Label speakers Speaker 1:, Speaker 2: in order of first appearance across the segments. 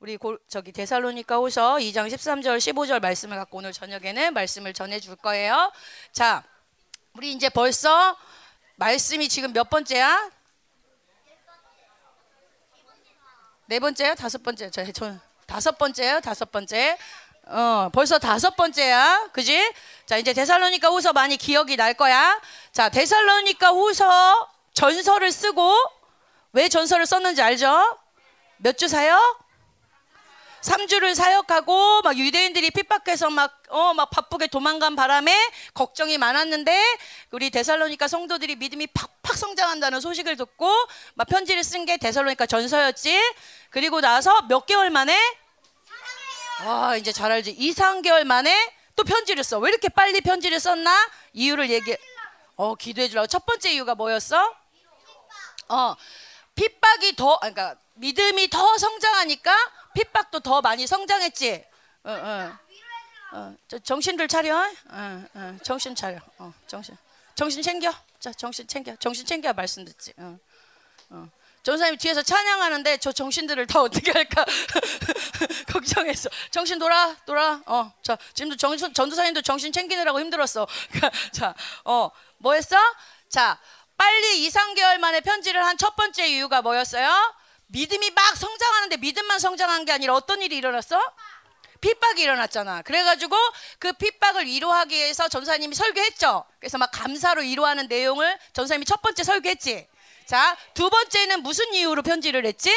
Speaker 1: 우리 고, 저기 데살로니가후서 2장 13절 15절 말씀을 갖고 오늘 저녁에는 말씀을 전해 줄 거예요. 자, 우리 이제 벌써 말씀이 지금 몇 번째야? 네 번째요? 다섯 번째? 저, 저 다섯 번째요? 다섯 번째? 어, 벌써 다섯 번째야. 그지? 자, 이제 데살로니가 후서 많이 기억이 날 거야. 자, 데살로니가 후서 전설을 쓰고 왜 전설을 썼는지 알죠? 몇 주 사역? 3주를 사역하고 막 유대인들이 핍박해서 막 어 막 바쁘게 도망간 바람에 걱정이 많았는데 우리 데살로니가 성도들이 믿음이 팍팍 성장한다는 소식을 듣고 막 편지를 쓴 게 데살로니가 전서였지. 그리고 나서 몇 개월 만에 와 이제 잘 알지. 2, 3개월 만에 또 편지를 써. 왜 이렇게 빨리 편지를 썼나? 이유를 얘기. 어 기도해 주라고. 첫 번째 이유가 뭐였어? 어 핍박이 더 그러니까 믿음이 더 성장하니까 핍박도 더 많이 성장했지. 어, 어. 어, 저 정신들 차려. 어, 어, 정신 차려. 어, 정신. 정신 챙겨. 자, 정신 챙겨. 정신 챙겨 말씀 듣지. 어, 어. 전사님 뒤에서 찬양하는데 저 정신들을 다 어떻게 할까 걱정했어. 정신 돌아, 돌아. 어, 자, 지금도 정, 전도사님도 정신 챙기느라고 힘들었어. 자, 어, 뭐 했어? 자, 빨리 2, 3개월 만에 편지를 한 첫 번째 이유가 뭐였어요? 믿음이 막 성장하는데 믿음만 성장한 게 아니라 어떤 일이 일어났어? 핍박이 일어났잖아. 그래가지고 그 핍박을 위로하기 위해서 전사님이 설교했죠. 그래서 막 감사로 위로하는 내용을 전사님이 첫 번째 설교했지. 자, 두 번째는 무슨 이유로 편지를 했지?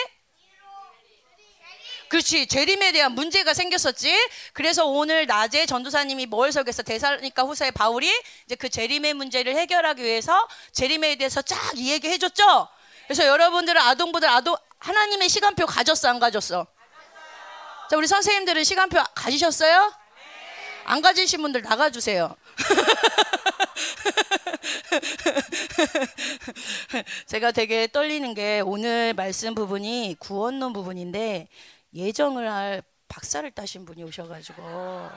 Speaker 1: 그렇지. 재림에 대한 문제가 생겼었지. 그래서 오늘 낮에 전도사님이 뭘 설교했어? 대사니까 후사의 바울이 이제 그 재림의 문제를 해결하기 위해서 재림에 대해서 쫙 이야기해 줬죠. 그래서 여러분들은 아동부들 아동 하나님의 시간표 가졌어 안 가졌어? 자, 우리 선생님들은 시간표 가지셨어요? 안 가지신 분들 나가주세요. 제가 되게 떨리는 게 오늘 말씀 부분이 구원론 부분인데 예정을 할 박사를 따신 분이 오셔가지고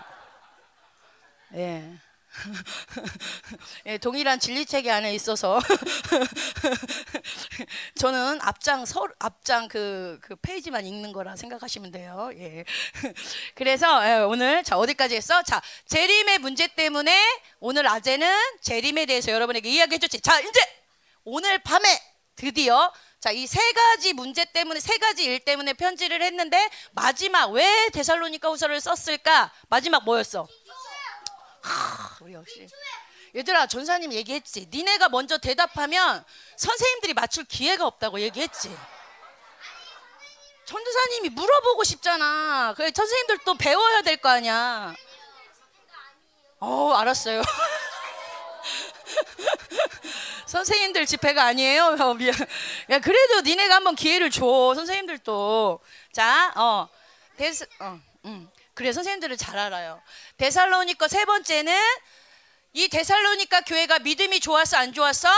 Speaker 1: 예. 예, 동일한 진리체계 안에 있어서 저는 앞장 서, 앞장 그, 그 페이지만 읽는 거라 생각하시면 돼요. 예. 그래서 예, 오늘 자 어디까지 했어? 자 재림의 문제 때문에 오늘 아재는 재림에 대해서 여러분에게 이야기해줬지. 자 이제 오늘 밤에 드디어 자, 이 세 가지 문제 때문에 세 가지 일 때문에 편지를 했는데 마지막 왜 데살로니가 후서를 썼을까? 마지막 뭐였어? 하, 우리 역시 얘들아 전사님 얘기했지. 니네가 먼저 대답하면 선생님들이 맞출 기회가 없다고 얘기했지. 전도사님이 물어보고 싶잖아. 그래 선생님들 또 배워야 될 거 아니야. 어 알았어요. 선생님들 집회가 아니에요. 어, 미안. 야 그래도 니네가 한번 기회를 줘. 선생님들도 자, 어, 데스, 어, 음. 그래 선생님들을 잘 알아요. 데살로니가 세 번째는 이 데살로니가 교회가 믿음이 좋았어 안 좋았어?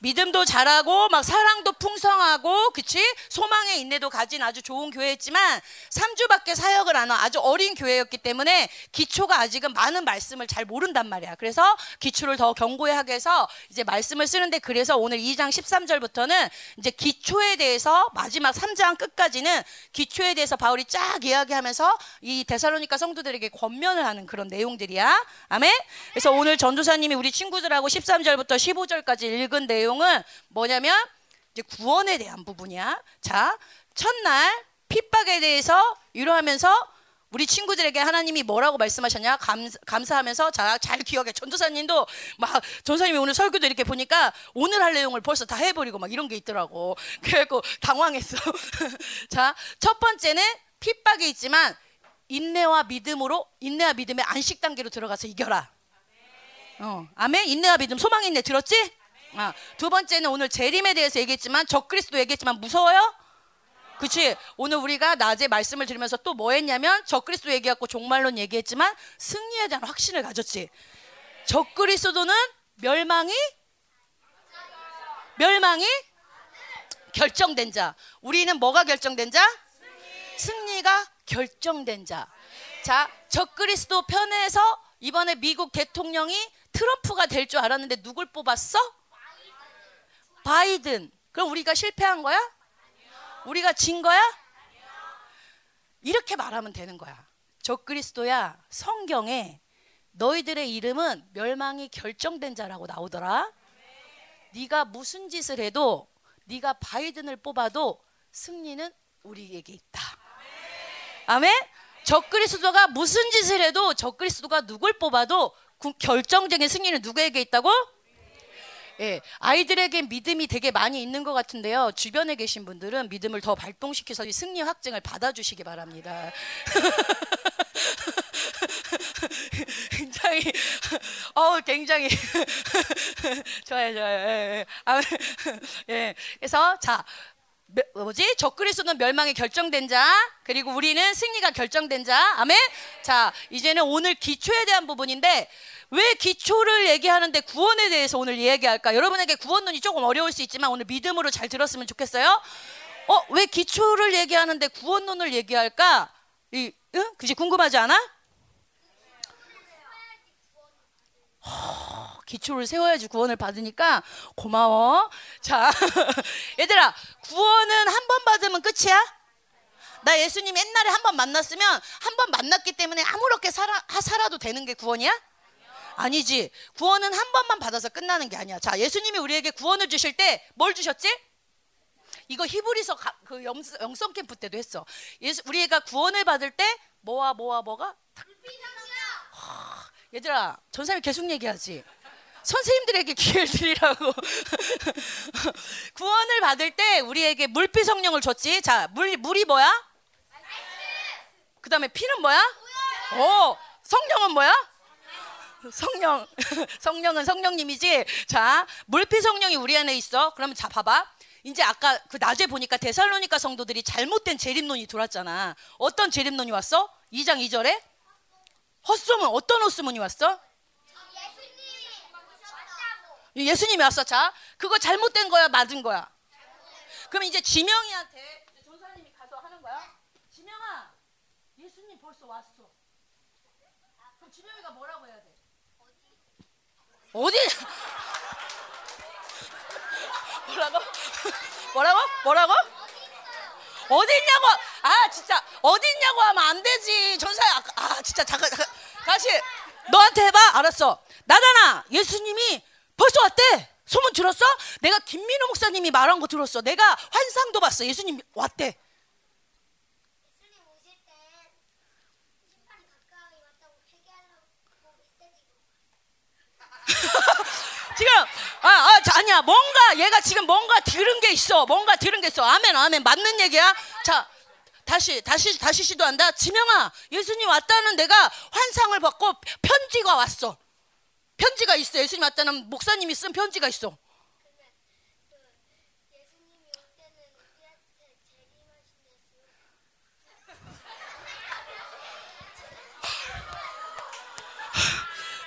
Speaker 1: 믿음도 잘하고 막 사랑도 풍성하고 그치? 소망의 인내도 가진 아주 좋은 교회였지만 3주밖에 사역을 안 한 아주 어린 교회였기 때문에 기초가 아직은 많은 말씀을 잘 모른단 말이야. 그래서 기초를 더 견고히 하게 해서 이제 말씀을 쓰는데 그래서 오늘 2장 13절부터는 이제 기초에 대해서 마지막 3장 끝까지는 기초에 대해서 바울이 쫙 이야기하면서 이 데살로니가 성도들에게 권면을 하는 그런 내용들이야. 아멘? 그래서 오늘 전도사님이 우리 친구들하고 13절부터 15절까지 읽은 내용 내용은 뭐냐면 이제 구원에 대한 부분이야. 자, 첫날 핍박에 대해서 위로하면서 우리 친구들에게 하나님이 뭐라고 말씀하셨냐? 감, 감사하면서 자, 잘 기억해. 전도사님도 막 전도사님이 오늘 설교도 이렇게 보니까 오늘 할 내용을 벌써 다 해버리고 막 이런 게 있더라고. 그래갖고 당황했어. 자, 첫 번째는 핍박이 있지만 인내와 믿음으로 인내와 믿음의 안식 단계로 들어가서 이겨라. 어, 아멘. 인내와 믿음, 소망 인내 들었지? 아, 두 번째는 오늘 재림에 대해서 얘기했지만 적그리스도 얘기했지만 무서워요? 그치? 오늘 우리가 낮에 말씀을 들으면서 또 뭐 했냐면 적그리스도 얘기했고 종말론 얘기했지만 승리에 대한 확신을 가졌지. 적그리스도는 멸망이 멸망이 결정된 자. 우리는 뭐가 결정된 자? 승리 가 결정된 자. 자, 적그리스도 편에서 이번에 미국 대통령이 트럼프가 될 줄 알았는데 누굴 뽑았어? 바이든. 그럼 우리가 실패한 거야? 우리가 진 거야? 이렇게 말하면 되는 거야. 적그리스도야 성경에 너희들의 이름은 멸망이 결정된 자라고 나오더라. 네가 무슨 짓을 해도 네가 바이든을 뽑아도 승리는 우리에게 있다. 아멘. 적그리스도가 무슨 짓을 해도 적그리스도가 누굴 뽑아도 구- 결정적인 승리는 누구에게 있다고? 예, 아이들에게 믿음이 되게 많이 있는 것 같은데요. 주변에 계신 분들은 믿음을 더 발동시켜서 이 승리 확증을 받아주시기 바랍니다. 굉장히, 어, 굉장히 좋아요, 좋아요. 예, 예. 아, 예. 그래서 자. 며- 뭐지? 적그리스도는 멸망이 결정된 자, 그리고 우리는 승리가 결정된 자. 아멘. 자, 이제는 오늘 기초에 대한 부분인데 왜 기초를 얘기하는데 구원에 대해서 오늘 얘기할까? 여러분에게 구원론이 조금 어려울 수 있지만 오늘 믿음으로 잘 들었으면 좋겠어요. 어, 왜 기초를 얘기하는데 구원론을 얘기할까? 이, 응? 그지 궁금하지 않아? 허, 기초를 세워야지 구원을 받으니까 고마워. 자, 얘들아, 구원은 한 번 받으면 끝이야? 나 예수님 옛날에 한 번 만났으면 한 번 만났기 때문에 아무렇게 살아, 하- 살아도 되는 게 구원이야? 아니지. 구원은 한 번만 받아서 끝나는 게 아니야. 자, 예수님이 우리에게 구원을 주실 때 뭘 주셨지? 이거 히브리서 가- 그 영, 영성 캠프 때도 했어. 예수 우리가 구원을 받을 때 뭐와 뭐와 뭐가 얘들아, 전사님 계속 얘기하지. 선생님들에게 기회를 드리라고. 구원을 받을 때 우리에게 물피 성령을 줬지. 자, 물 물이 뭐야? 그다음에 피는 뭐야? 오, 성령은 뭐야? 성령. 성령은 성령님이지. 자, 물피 성령이 우리 안에 있어. 그러면 자 봐봐. 이제 아까 그 낮에 보니까 데살로니가 성도들이 잘못된 재림론이 들어왔잖아. 어떤 재림론이 왔어? 2장 2절에 헛소문 어떤 헛소문이 왔어? 예수님이 왔어. 자, 그거 잘못된 거야, 맞은 거야. 그럼 이제 지명이한테 전사님이 가서 하는 거야. 지명아, 예수님 벌써 왔어. 그럼 지명이가 뭐라고 해야 돼? 어디? 뭐라고? 뭐라고? 뭐라고? 어디 있냐고? 아 진짜 어디 있냐고 하면 안 되지. 전사야. 아 진짜 잠깐 잠깐 다시 너한테 해봐. 알았어. 나다나 예수님이 벌써 왔대. 소문 들었어? 내가 김민호 목사님이 말한 거 들었어. 내가 환상도 봤어. 예수님 왔대. 지금 아, 아 자, 아니야 뭔가 얘가 지금 뭔가 들은 게 있어 뭔가 들은 게 있어 아멘 아멘 맞는 얘기야 자 다시 다시 다시 시도한다? 지명아 예수님 왔다는 내가 환상을 받고 편지가 왔어. 편지가 있어. 예수님 왔다는 목사님이 쓴 편지가 있어.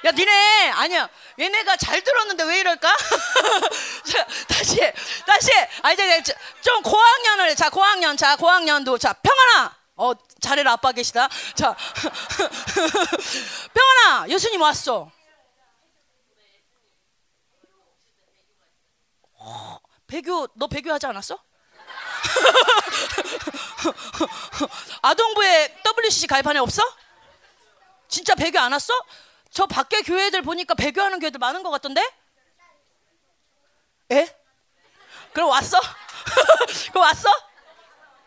Speaker 1: 야 니네 아니야 얘네가 잘 들었는데 왜 이럴까 자, 다시 해, 다시 해. 아 이제 저- 좀 고학년을 자 고학년 자 고학년도 자 평안아 어 잘해라 아빠 계시다 자 평안아 예수님 왔어 어, 배교 너 배교 하지 않았어? 아동부에 WCC 가입한 애 없어? 진짜 배교 안 왔어? 저 밖에 교회들 보니까 배교하는 교회들 많은 것 같던데? 에? 그럼 왔어? 그럼 왔어?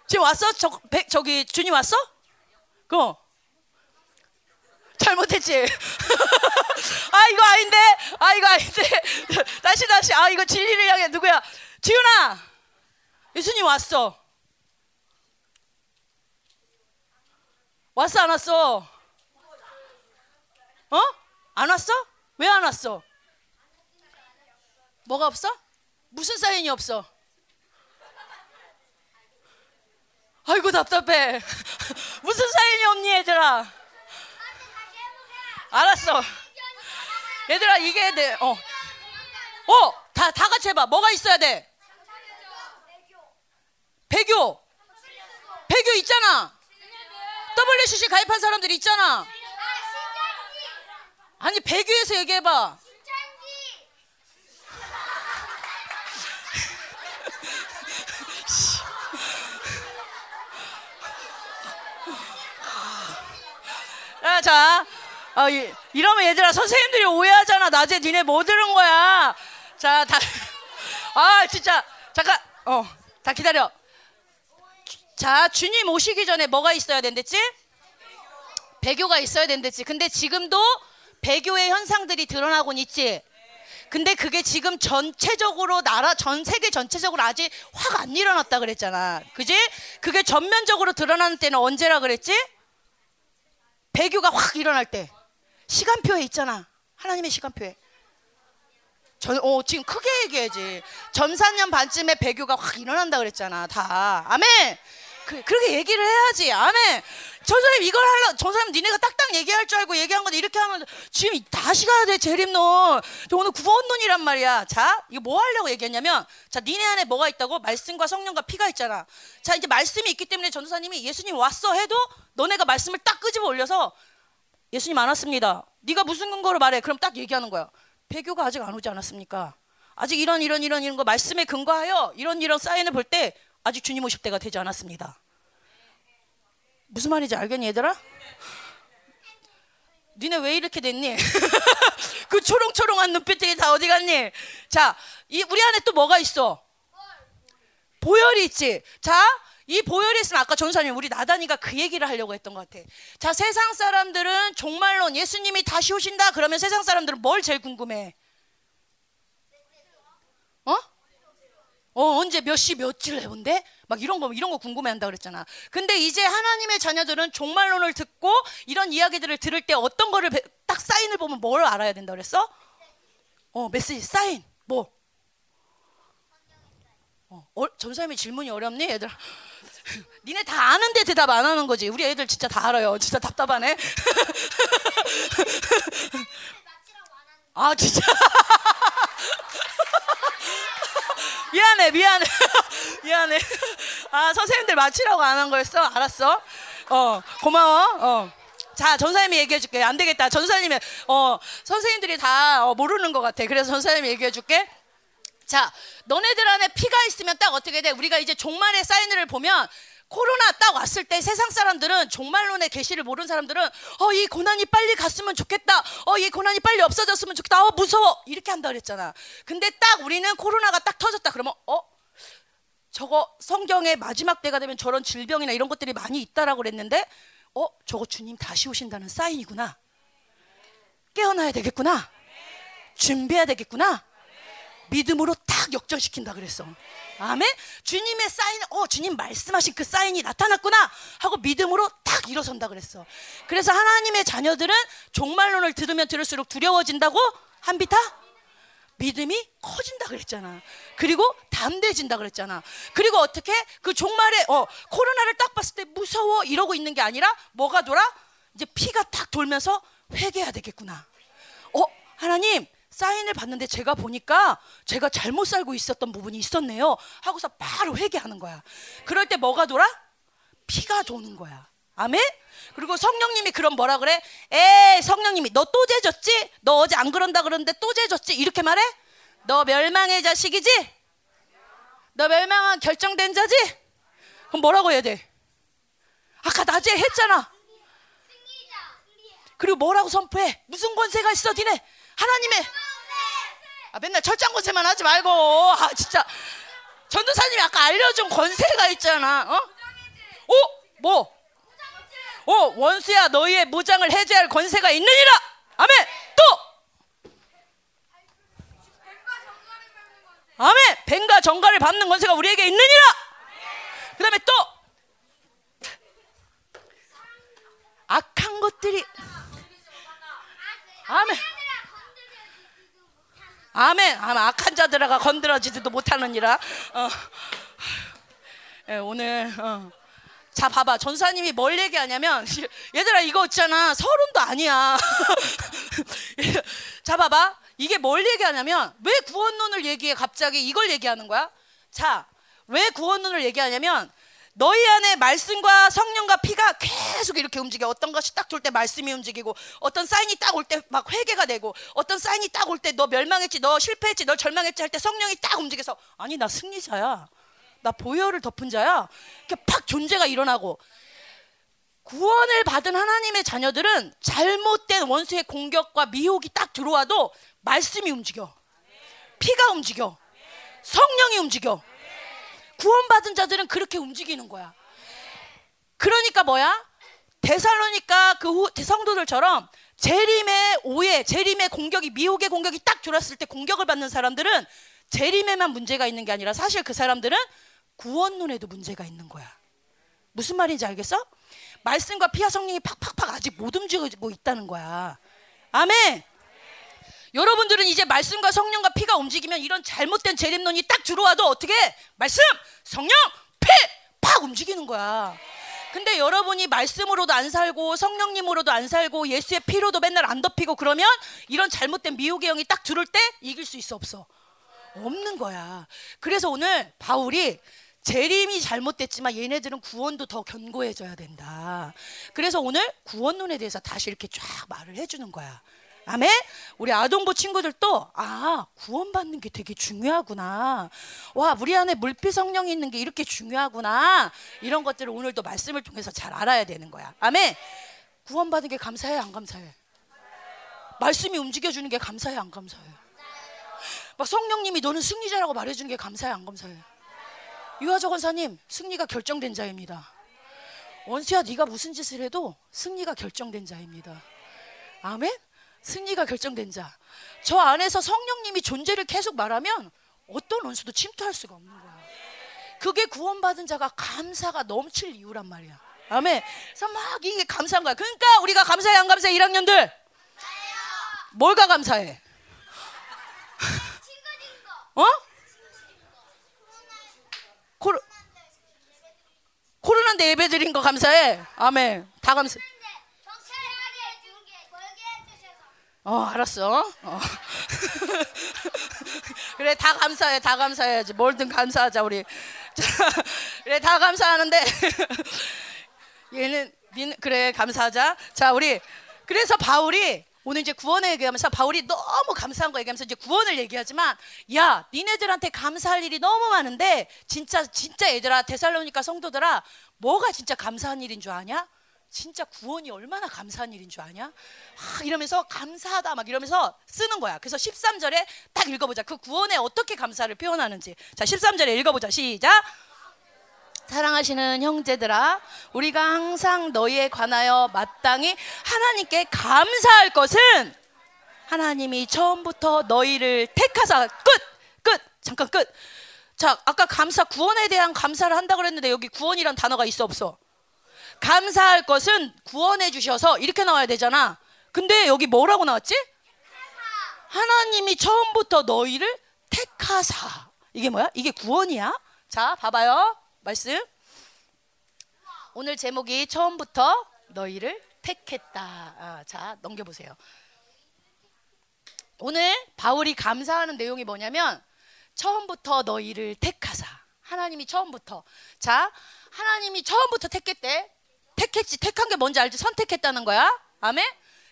Speaker 1: 지금 왔어? 저, 배, 저기 주님 왔어? 그럼 잘못했지. 아 이거 아닌데. 아 이거 아닌데. 다시 다시. 아 이거 진리를 향해 누구야? 지훈아. 예수님 왔어. 왔어 안 왔어? 어? 안 왔어? 왜 안 왔어? 뭐가 없어? 무슨 사인이 없어? 아이고 답답해. 무슨 사인이 없니 얘들아? 알았어. 얘들아 이게 돼. 어. 어, 다, 다 같이 해봐. 뭐가 있어야 돼? 배교. 배교 있잖아. WCC 가입한 사람들 있잖아. 아니 배교에서 얘기해봐. 자, 자, 어, 이, 이러면 얘들아 선생님들이 오해하잖아. 낮에 니네 뭐 들은 거야? 자, 다, 아 진짜 잠깐, 어, 다 기다려. 자, 주님 오시기 전에 뭐가 있어야 된댔지? 배교가 있어야 된댔지. 근데 지금도 배교의 현상들이 드러나곤 있지. 근데 그게 지금 전체적으로 나라 전 세계 전체적으로 아직 확 안 일어났다 그랬잖아. 그지? 그게 전면적으로 드러나는 때는 언제라 그랬지? 배교가 확 일어날 때. 시간표에 있잖아. 하나님의 시간표에. 전, 어, 지금 크게 얘기해야지. 전 4년 반쯤에 배교가 확 일어난다 그랬잖아. 다. 아멘! 그, 그렇게 얘기를 해야지. 아멘! 전사님 이걸 하려, 전사님 니네가 딱딱 얘기할 줄 알고 얘기한 건데 이렇게 하면 지금 다시 가야 돼, 재림론. 저 오늘 구원론이란 말이야. 자, 이거 뭐 하려고 얘기했냐면, 자, 니네 안에 뭐가 있다고? 말씀과 성령과 피가 있잖아. 자, 이제 말씀이 있기 때문에 전사님이 예수님 왔어 해도 너네가 말씀을 딱 끄집어 올려서 예수님 안 왔습니다. 네가 무슨 근거로 말해? 그럼 딱 얘기하는 거야. 배교가 아직 안 오지 않았습니까? 아직 이런 이런 이런 이런 거 말씀에 근거하여 이런 이런 사인을 볼 때 아직 주님 오실 때가 되지 않았습니다. 무슨 말인지 알겠니 얘들아? 니네 왜 이렇게 됐니? 그 초롱초롱한 눈빛들이 다 어디 갔니? 자, 이 우리 안에 또 뭐가 있어? 보혈이 있지. 자, 이 보혈이 있으면 아까 전사님 우리 나단이가 그 얘기를 하려고 했던 것 같아. 자, 세상 사람들은 종말론 예수님이 다시 오신다 그러면 세상 사람들은 뭘 제일 궁금해? 어 언제 몇 시 며칠 해본대? 막 이런 거 이런 거 궁금해 한다 그랬잖아. 근데 이제 하나님의 자녀들은 종말론을 듣고 이런 이야기들을 들을 때 어떤 거를 배- 딱 사인을 보면 뭘 알아야 된다 그랬어? 어 메시지 사인 뭐? 어, 어 전사님이 질문이 어렵니 얘들아? 니네 다 아는데 대답 안 하는 거지. 우리 애들 진짜 다 알아요. 진짜 답답하네. 아 진짜? 미안해 미안해. 미안해. 아 선생님들 마치라고 안 한 거였어? 알았어. 어 고마워. 어자 전사님이 얘기해 줄게. 안 되겠다. 전사님이 어 선생님들이 다 어, 모르는 것 같아. 그래서 전사님이 얘기해 줄게. 자, 너네들 안에 피가 있으면 딱 어떻게 돼? 우리가 이제 종말의 사인을 보면 코로나 딱 왔을 때 세상 사람들은 종말론의 계시를 모르는 사람들은 어 이 고난이 빨리 갔으면 좋겠다. 어 이 고난이 빨리 없어졌으면 좋겠다. 어 무서워. 이렇게 한다 그랬잖아. 근데 딱 우리는 코로나가 딱 터졌다 그러면 어 저거 성경의 마지막 때가 되면 저런 질병이나 이런 것들이 많이 있다라고 그랬는데 어 저거 주님 다시 오신다는 사인이구나. 깨어나야 되겠구나. 준비해야 되겠구나. 믿음으로 딱 역전시킨다 그랬어. 아멘. 주님의 사인, 어 주님 말씀하신 그 사인이 나타났구나 하고 믿음으로 딱 일어선다 그랬어. 그래서 하나님의 자녀들은 종말론을 들으면 들을수록 두려워진다고 한비타 믿음이 커진다 그랬잖아. 그리고 담대해진다 그랬잖아. 그리고 어떻게 그 종말에 어 코로나를 딱 봤을 때 무서워 이러고 있는 게 아니라 뭐가 돌아? 이제 피가 딱 돌면서 회개해야 되겠구나. 어 하나님 사인을 봤는데 제가 보니까 제가 잘못 살고 있었던 부분이 있었네요. 하고서 바로 회개하는 거야. 그럴 때 뭐가 돌아? 피가 도는 거야. 아멘? 그리고 성령님이 그럼 뭐라 그래? 에 성령님이 너 또 죄졌지? 너 어제 안 그런다 그러는데 또 죄졌지? 이렇게 말해? 너 멸망의 자식이지? 너 멸망한 결정된 자지? 그럼 뭐라고 해야 돼? 아까 낮에 했잖아. 그리고 뭐라고 선포해? 무슨 권세가 있어, 니네? 하나님의 아 맨날 철장 권세만 하지 말고 아 진짜 전도사님이 아까 알려준 권세가 있잖아. 어? 어? 뭐? 어 원수야 너희의 무장을 해제할 권세가 있느니라. 아멘. 또. 아멘. 뱀과 정갈을 밟는 권세가 우리에게 있느니라. 그 다음에 또 악한 것들이 아멘. 아멘. 아마 악한 자들아가 건드려지지도 못하느니라. 어. 예, 오늘 어. 자 봐봐 전사님이 뭘 얘기하냐면 얘들아 이거 있잖아 서론도 아니야. 자 봐봐 이게 뭘 얘기하냐면 왜 구원론을 얘기해 갑자기 이걸 얘기하는 거야? 자 왜 구원론을 얘기하냐면 너희 안에 말씀과 성령과 피가 계속 이렇게 움직여. 어떤 것이 딱 돌 때 말씀이 움직이고, 어떤 사인이 딱 올 때 막 회개가 되고, 어떤 사인이 딱 올 때 너 멸망했지, 너 실패했지, 너 절망했지 할 때 성령이 딱 움직여서 아니 나 승리자야. 나 보혈을 덮은 자야. 이렇게 팍 존재가 일어나고 구원을 받은 하나님의 자녀들은 잘못된 원수의 공격과 미혹이 딱 들어와도 말씀이 움직여. 피가 움직여. 성령이 움직여. 구원받은 자들은 그렇게 움직이는 거야. 그러니까 뭐야? 데살로니까 그 후- 성도들처럼 재림의 오해, 재림의 공격이 미혹의 공격이 딱 들어왔을 때 공격을 받는 사람들은 재림에만 문제가 있는 게 아니라 사실 그 사람들은 구원론에도 문제가 있는 거야. 무슨 말인지 알겠어? 말씀과 피와 성령이 팍팍팍 아직 못 움직이고 있다는 거야. 아멘. 여러분들은 이제 말씀과 성령과 피가 움직이면 이런 잘못된 재림론이 딱 들어와도 어떻게 해? 말씀, 성령, 피, 팍 움직이는 거야. 근데 여러분이 말씀으로도 안 살고 성령님으로도 안 살고 예수의 피로도 맨날 안 덮이고 그러면 이런 잘못된 미혹의 영이 딱 들을 때 이길 수 있어 없어? 없는 거야. 그래서 오늘 바울이 재림이 잘못됐지만 얘네들은 구원도 더 견고해져야 된다. 그래서 오늘 구원론에 대해서 다시 이렇게 쫙 말을 해주는 거야. 아멘? 우리 아동부 친구들도 아 구원받는 게 되게 중요하구나. 와 우리 안에 물빛 성령이 있는 게 이렇게 중요하구나. 이런 것들을 오늘도 말씀을 통해서 잘 알아야 되는 거야. 아멘? 구원받은 게 감사해 안 감사해? 말씀이 움직여주는 게 감사해 안 감사해? 막 성령님이 너는 승리자라고 말해주는 게 감사해 안 감사해? 유아저 권사님 승리가 결정된 자입니다. 원수야 네가 무슨 짓을 해도 승리가 결정된 자입니다. 아멘? 승리가 결정된 자. 저 안에서 성령님이 존재를 계속 말하면 어떤 원수도 침투할 수가 없는 거야. 그게 구원받은 자가 감사가 넘칠 이유란 말이야. 아멘. 그래서 막 이게 감사한 거야. 그러니까 우리가 감사해 안 감사해 1학년들? 뭘가 감사해? 어? 코로, 코로나인데 예배 드린 거 감사해. 아멘. 다 감사.
Speaker 2: 근데 경찰하게 주게 벌게 해주셔서
Speaker 1: 어, 알았어. 어. 그래, 다 감사해. 다 감사해야지. 뭘든 감사하자, 우리. 자, 그래, 다 감사하는데. 얘는, 닌, 그래, 감사하자. 자, 우리. 그래서 바울이 오늘 이제 구원을 얘기하면서 바울이 너무 감사한 거 얘기하면서 이제 구원을 얘기하지만 야, 니네들한테 감사할 일이 너무 많은데 진짜 진짜 얘들아 데살로니가 성도들아 뭐가 진짜 감사한 일인 줄 아냐? 진짜 구원이 얼마나 감사한 일인 줄 아냐? 아, 이러면서 감사하다 막 이러면서 쓰는 거야. 그래서 13절에 딱 읽어보자. 그 구원에 어떻게 감사를 표현하는지. 자, 13절에 읽어보자. 시작. 사랑하시는 형제들아, 우리가 항상 너희에 관하여 마땅히 하나님께 감사할 것은 하나님이 처음부터 너희를 택하사 끝, 끝, 잠깐 끝. 자, 아까 감사 구원에 대한 감사를 한다 그랬는데 여기 구원이란 단어가 있어 없어? 감사할 것은 구원해 주셔서 이렇게 나와야 되잖아. 근데 여기 뭐라고 나왔지? 하나님이 처음부터 너희를 택하사. 이게 뭐야? 이게 구원이야? 자, 봐봐요. 말씀. 오늘 제목이 처음부터 너희를 택했다. 아, 자, 넘겨보세요. 오늘 바울이 감사하는 내용이 뭐냐면 처음부터 너희를 택하사. 하나님이 처음부터. 자, 하나님이 처음부터 택했대. 택했지. 택한 게 뭔지 알지? 선택했다는 거야. 아멘?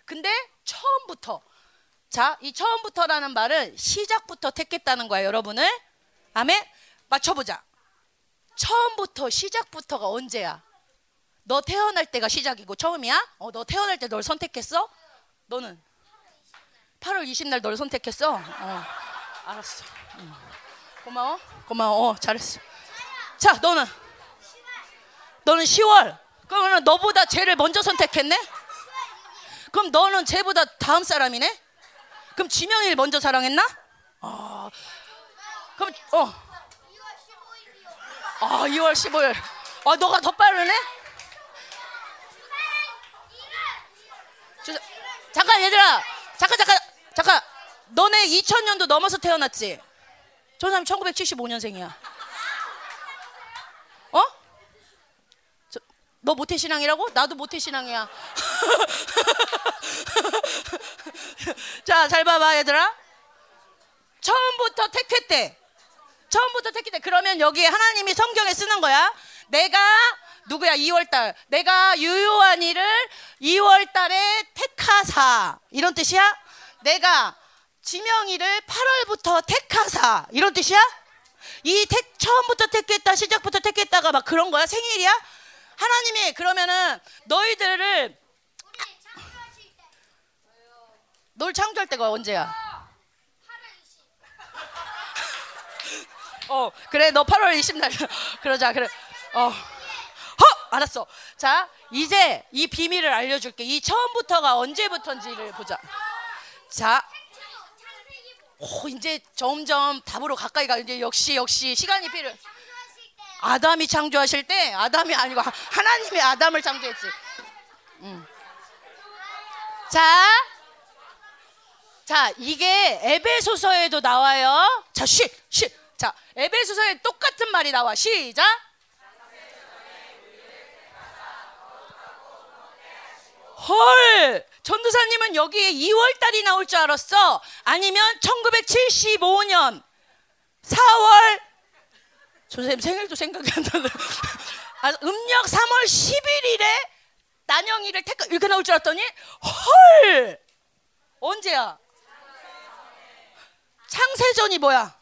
Speaker 1: 근데 처음부터. 자, 이 처음부터라는 말은 시작부터 택했다는 거야, 여러분을. 아멘? 맞춰보자. 처음부터 시작부터가 언제야? 너 태어날 때가 시작이고 처음이야? 어, 너 태어날 때 널 선택했어? 너는 8월 20날 널 선택했어? 어, 알았어. 응. 고마워. 고마워. 어, 잘했어. 자, 너는 너는 10월. 그러면 너보다 쟤를 먼저 선택했네? 그럼 너는 쟤보다 다음 사람이네? 그럼 지명이를 먼저 사랑했나? 아, 그럼 어.
Speaker 2: 2월 15일이요.
Speaker 1: 아, 2월 15일. 아, 너가 더 빠르네? 저, 잠깐 얘들아. 잠깐 잠깐 잠깐. 너네 2000년도 넘어서 태어났지? 저 사람 1975년생이야. 어? 저, 너 모태 신앙이라고? 나도 모태 신앙이야. 자, 잘 봐봐 얘들아. 처음부터 택했대. 처음부터 택했대. 그러면 여기 하나님이 성경에 쓰는 거야. 내가 누구야? 2월달. 내가 유효한 일을 2월달에 택하사. 이런 뜻이야? 내가 지명이를 8월부터 택하사. 이런 뜻이야? 이 택, 처음부터 택했다, 시작부터 택했다가 막 그런 거야? 생일이야? 하나님이 그러면은 너희들을 널 창조할 때가 언제야?
Speaker 2: 8월 20일
Speaker 1: 어 그래 너 8월 20날. 그러자 그래. 어. 허! 알았어. 자 이제 이 비밀을 알려줄게. 이 처음부터가 언제부터인지를 보자. 자. 오, 이제 점점 답으로 가까이 가. 이제 역시 역시 시간이 필요 아담이 창조하실 때 아담이 아니고 하- 하나님이 아담을 창조했지. 음. 자, 자 이게 에베소서에도 나와요. 자 쉬, 쉬. 자 에베소서에 똑같은 말이 나와. 시작. 헐! 전도사님은 여기에 2월달이 나올 줄 알았어. 아니면 1975년 4월 선생님 생일도 생각이 안 나네. 아, 음력 3월 11일에 난영이를 택 이렇게 나올 줄 알았더니 헐! 언제야? 창세전이 뭐야?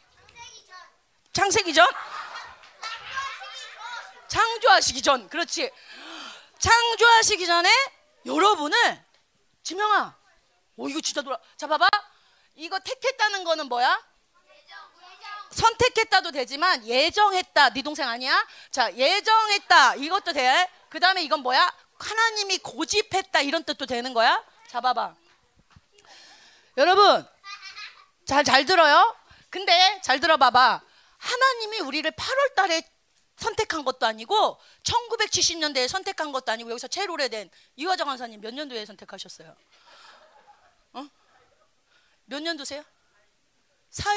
Speaker 2: 창세기 전? 창조하시기 전.
Speaker 1: 그렇지. 창조하시기 전에 여러분을 지명아! 오 이거 진짜 돌아 자 봐봐. 이거 택했다는 거는 뭐야 선택했다도 되지만 예정했다. 네 동생 아니야? 자 예정했다. 이것도 돼 그 다음에 이건 뭐야? 하나님이 고집했다. 이런 뜻도 되는 거야? 자 봐봐. 여러분 잘 잘 들어요? 근데 잘 들어봐 봐. 하나님이 우리를 8월 달에 선택한 것도 아니고 1970년대에 선택한 것도 아니고 여기서 제일 오래된 이화정 원사님 몇 년도에 선택하셨어요? 어? 몇 년도세요? 사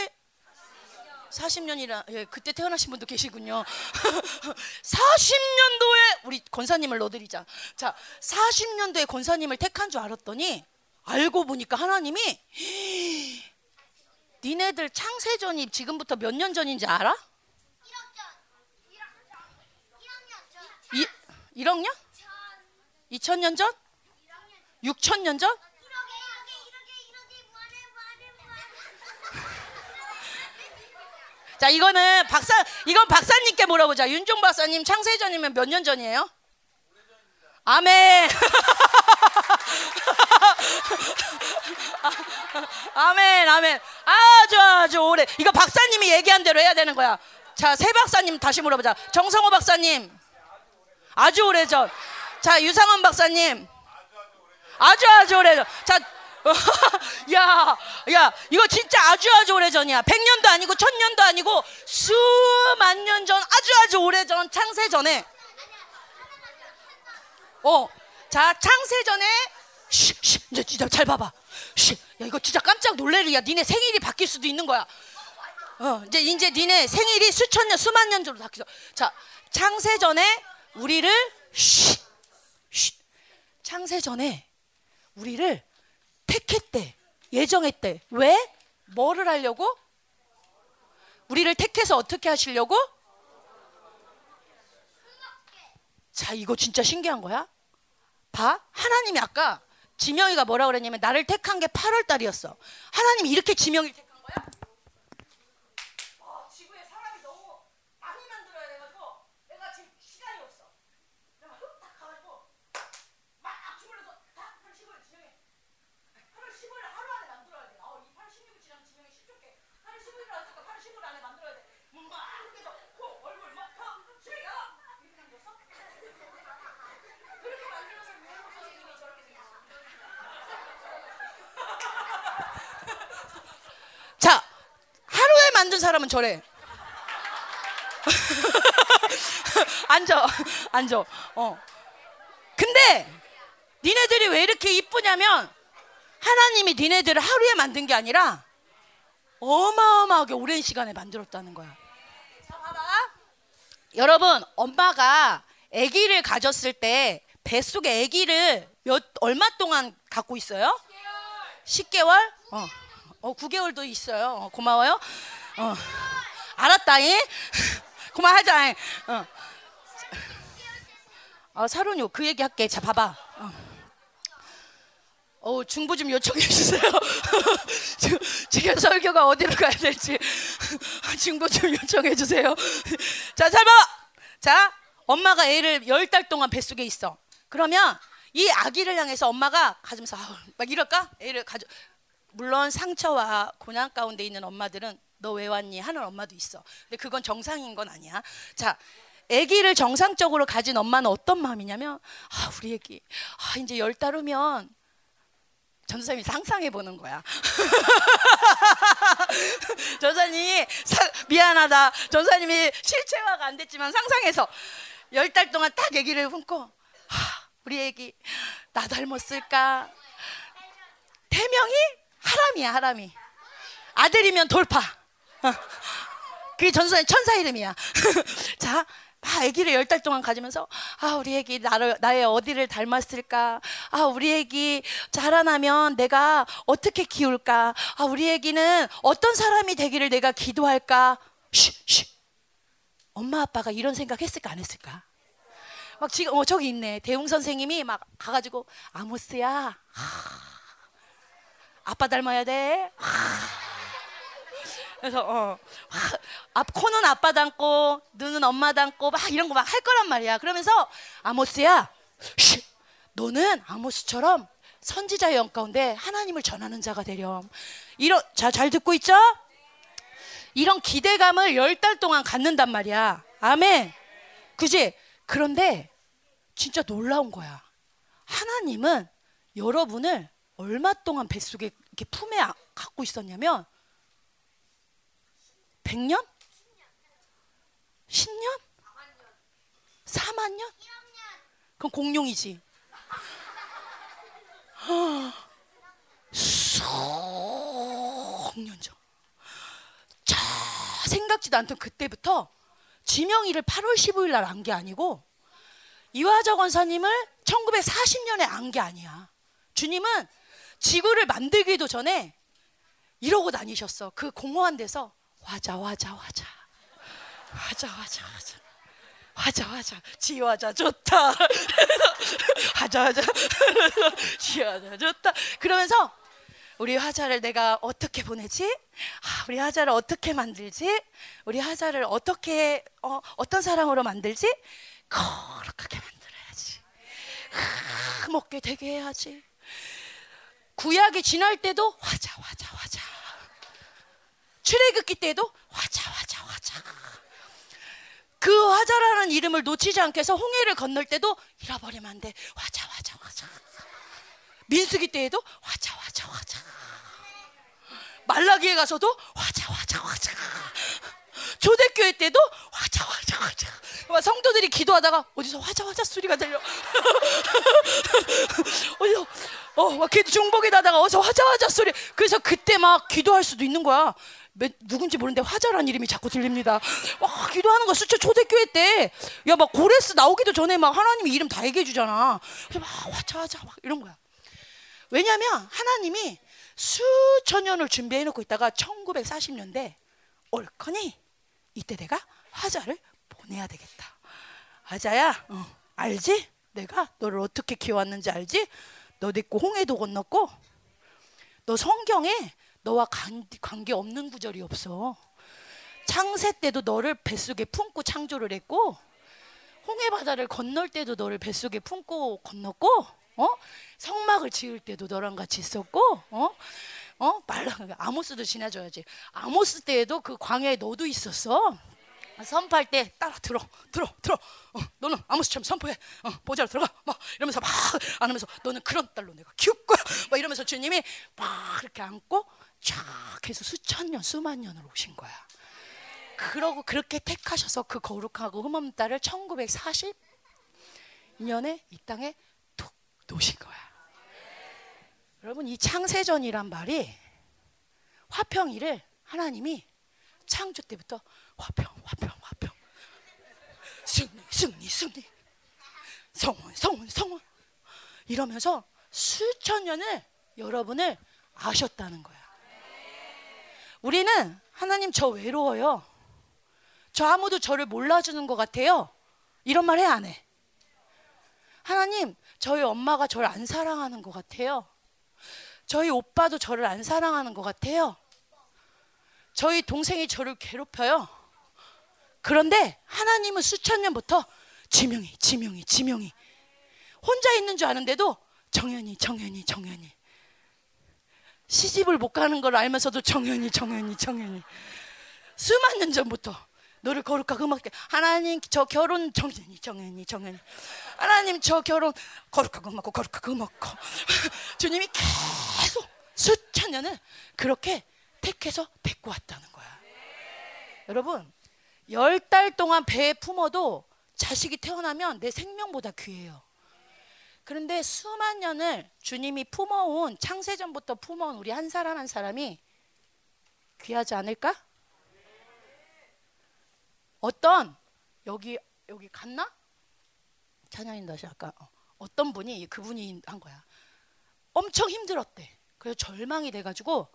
Speaker 1: 40년이라 예, 그때 태어나신 분도 계시군요. 40년도에 우리 권사님을 넣어드리자. 자, 40년도에 권사님을 택한 줄 알았더니 알고 보니까 하나님이 니네들 창세전이 지금부터 몇 년 전인지 알아?
Speaker 2: 1억 전 1억 전 1학년 전
Speaker 1: 이, 1억년? 2000년 전? 6000년 전?
Speaker 2: 1억에 1억에 1억에 1억에 무한에 무한에 무한에
Speaker 1: 자, 이거는 박사 이건 박사님께 물어보자. 윤종 박사님 창세전이면 몇 년 전이에요? 아멘. 아멘, 아멘. 아주 아주 오래. 이거 박사님이 얘기한 대로 해야 되는 거야. 자, 새 박사님 다시 물어보자. 정성호 박사님. 아주 오래 전. 자, 유상원 박사님. 아주 아주 오래 전. 자, 야, 야, 이거 진짜 아주 아주 오래 전이야. 100년도 아니고 1000년도 아니고 수만 년 전, 아주 아주 오래 전 창세 전에. 어, 자, 창세 전에 쉬, 쉬, 이제 진짜 잘 봐봐. 쉬, 야, 이거 진짜 깜짝 놀래리야. 니네 생일이 바뀔 수도 있는 거야. 어, 이제 이제 니네 생일이 수천 년, 수만 년 전으로 바뀌어. 자, 창세 전에 우리를 쉬, 쉬, 창세 전에 우리를 택했대. 예정했대. 왜? 뭐를 하려고? 우리를 택해서 어떻게 하시려고? 자, 이거 진짜 신기한 거야. 봐. 하나님이 아까 지명이가 뭐라 그랬냐면 나를 택한 게 8월 달이었어. 하나님이 이렇게 지명이를 택한 거야? 어, 지구에 사람이 너무 많이 만들어야 돼가지고 내가 지금 시간이 없어. 내가 딱 가가지고 막 주물러서 다 8월 15일 지명해. 8월 15일 하루 안에 만들어야 돼. 어, 이 8월 16일 지나면 지명이 쉽게. 8월 15일 안에 8월 15일 안에 만들어야 돼. 막 이렇게 해서 코, 얼굴 막 펴. 지명이 야! 이렇게 만들었어? 그렇게 만들어서 유행어 선생님이 저렇게 생겼어. 자, 하루에 만든 사람은 저래. 앉아, 앉아. 어. 근데 니네들이 왜 이렇게 이쁘냐면 하나님이 니네들을 하루에 만든 게 아니라 어마어마하게 오랜 시간에 만들었다는 거야. 여러분, 엄마가 아기를 가졌을 때 뱃속에 아기를 몇 얼마 동안 갖고 있어요? 10개월? 어. 어, 9개월도 있어요. 어, 고마워요. 어. 알았다잉. 그만하자. 어. 어, 사론이 그 얘기 할게. 자, 봐봐. 어. 어, 중부 좀 요청해 주세요. 지금- 설교가 어디로 가야 될지 중부 좀 요청해 주세요. 자, 잘 봐봐. 자, 엄마가 애를 열 달 동안 뱃속에 있어. 그러면 이 아기를 향해서 엄마가 아우, 막 이럴까? 애를 가져 물론 상처와 고난 가운데 있는 엄마들은 너 왜 왔니 하는 엄마도 있어. 근데 그건 정상인 건 아니야. 자, 아기를 정상적으로 가진 엄마는 어떤 마음이냐면 아, 우리 아기 아, 이제 열 달 후면 전도사님이 상상해 보는 거야. 전사님이 사- 미안하다. 전사님이 실체화가 안 됐지만 상상해서 열 달 동안 딱 아기를 품고 하, 우리 아기 나 닮았을까? 태명이 하람이야 하람이. 아들이면 돌파. 어. 그게 전선의 천사 이름이야. 자, 막 아기를 열 달 동안 가지면서 아 우리 아기 나를 나의 어디를 닮았을까? 아 우리 아기 자라나면 내가 어떻게 키울까? 아 우리 아기는 어떤 사람이 되기를 내가 기도할까? 쉬, 쉬. 엄마 아빠가 이런 생각 했을까 안 했을까? 막 지금 어 저기 있네 대웅 선생님이 막 가가지고 아모스야 하, 아빠 닮아야 돼. 그래서 어, 와, 앞 코는 아빠 닮고 눈은 엄마 닮고 막 이런 거 막 할 거란 말이야. 그러면서 아모스야, 쉬, 너는 아모스처럼 선지자의 영 가운데 하나님을 전하는 자가 되렴. 이런 자잘 듣고 있죠? 이런 기대감을 열 달 동안 갖는단 말이야. 아멘. 그지? 그런데 진짜 놀라운 거야. 하나님은 여러분을 얼마 동안 뱃속에 이렇게 품에 아- 갖고 있었냐면 100년? 10년? 4만 년? 그럼 공룡이지. 수억 년 전. 자, 생각지도 않던 그때부터 지명이를 8월 15일 날 안 게 아니고 이화적 원사님을 1940년에 안 게 아니야. 주님은 지구를 만들기도 전에 이러고 다니셨어. 그 공허한 데서 화자 화자 화자 화자 화자 화자 화자 화자 지화자 좋다 화자 화자 지화자 좋다 그러면서 우리 화자를 내가 어떻게 보내지? 아, 우리 화자를 어떻게 만들지? 우리 화자를 어떻게 어, 어떤 사랑으로 만들지? 거룩하게 만들어야지. 아, 먹게 되게 해야지. 구약이 지날 때도 화자 화자 화자. 출애굽기 때도 화자 화자 화자. 그 화자라는 이름을 놓치지 않게 해서 홍해를 건널 때도 잃어버리면 안 돼. 화자 화자 화자. 민수기 때에도 화자 화자 화자. 말라기에 가서도 화자 화자 화자. 초대교회 때도 화자 화자 화자. 막 성도들이 기도하다가 어디서 화자 화자 소리가 들려. 어디서 어막 기도 중복에 하다가 어디서 화자 화자 소리. 그래서 그때 막 기도할 수도 있는 거야. 몇- 누군지 모르는데 화자라는 이름이 자꾸 들립니다. 와 기도하는 거 수초 초대교회 때 야 막 고레스 나오기도 전에 막 하나님이 이름 다 얘기해 주잖아. 그래서 막 화자 화자 막 이런 거야. 왜냐하면 하나님이 수천 년을 준비해 놓고 있다가 1940년대 옳거니 이때 내가 화자를 보내야 되겠다. 화자야, 어, 알지? 내가 너를 어떻게 키워왔는지 알지? 너 데리고 홍해도 건넜고 너 성경에 너와 관, 관계 없는 구절이 없어. 창세 때도 너를 뱃속에 품고 창조를 했고 홍해 바다를 건널 때도 너를 뱃속에 품고 건넜고 어? 성막을 지을 때도 너랑 같이 있었고 어? 어? 말라 아모스도 지나줘야지. 아모스 때에도 그 광야에 너도 있었어. 선포할 때 따라 들어 들어 들어 어, 너는 아모스처럼 선포해 어, 보자로 들어가 막 이러면서 막 안으면서 너는 그런 딸로 내가 키울 거야 막 이러면서 주님이 막 이렇게 안고 쫙 해서 수천 년 수만 년을 오신 거야. 그러고 그렇게 택하셔서 그 거룩하고 흠없는 딸을 1940년에 이 땅에 툭 놓으신 거야. 여러분 이 창세전이란 말이 화평이를 하나님이 창조 때부터 화평 화평 화평. 승리 승리 승리. 성원 성원 성원. 이러면서 수천 년을 여러분을 아셨다는 거야 우리는 하나님 저 외로워요 저 아무도 저를 몰라주는 것 같아요 이런 말 해 안 해? 하나님 저희 엄마가 저를 안 사랑하는 것 같아요 저희 오빠도 저를 안 사랑하는 것 같아요 저희 동생이 저를 괴롭혀요. 그런데 하나님은 수천 년부터 지명이, 지명이, 지명이. 혼자 있는 줄 아는데도 정연이, 정연이, 정연이. 시집을 못 가는 걸 알면서도 정연이, 정연이, 정연이. 수만 년 전부터 너를 거룩하고 음악게 하나님 저 결혼 정연이, 정연이, 정연이. 하나님 저 결혼 거룩하고 음악고 거룩하고 음악고 주님이 계속 수천 년을 그렇게 택해서 데리고 왔다는 거야. 여러분 열 달 동안 배에 품어도 자식이 태어나면 내 생명보다 귀해요. 그런데 수만 년을 주님이 품어온 창세전부터 품어온 우리 한 사람 한 사람이 귀하지 않을까? 어떤 여기 여기 갔나? 찬양인 다시 아까 어, 어떤 분이 그분이 한 거야. 엄청 힘들었대. 그래서 절망이 돼가지고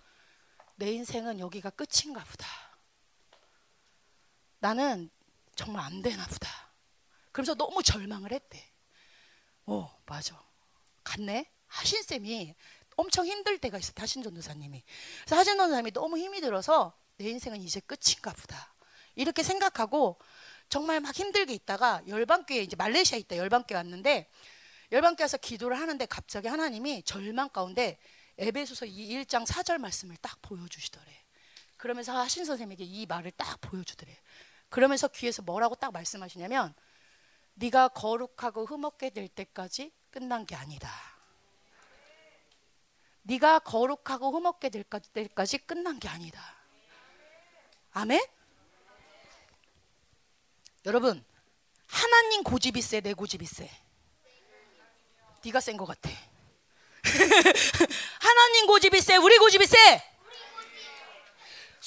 Speaker 1: 내 인생은 여기가 끝인가 보다. 나는 정말 안 되나 보다. 그래서 너무 절망을 했대. 어, 맞아. 갔네. 하신 쌤이 엄청 힘들 때가 있어. 하신 전 도사님이. 그래서 하신 전 도사님이 너무 힘이 들어서 내 인생은 이제 끝인가 보다. 이렇게 생각하고 정말 막 힘들게 있다가 열방교회 이제 말레이시아에 있다 열방교회 왔는데 열방교회 와서 기도를 하는데 갑자기 하나님이 절망 가운데 에베소서 1장 4절 말씀을 딱 보여주시더래. 그러면서 하신 선생님에게 이 말을 딱 보여주더래. 그러면서 귀에서 뭐라고 딱 말씀하시냐면 네가 거룩하고 흠없게 될 때까지 끝난 게 아니다. 네가 거룩하고 흠없게 될 때까지 끝난 게 아니다. 아멘? 여러분 하나님 고집이 세, 내 고집이 세. 네가 센 것 같아. 하나님 고집이 세, 우리 고집이 세.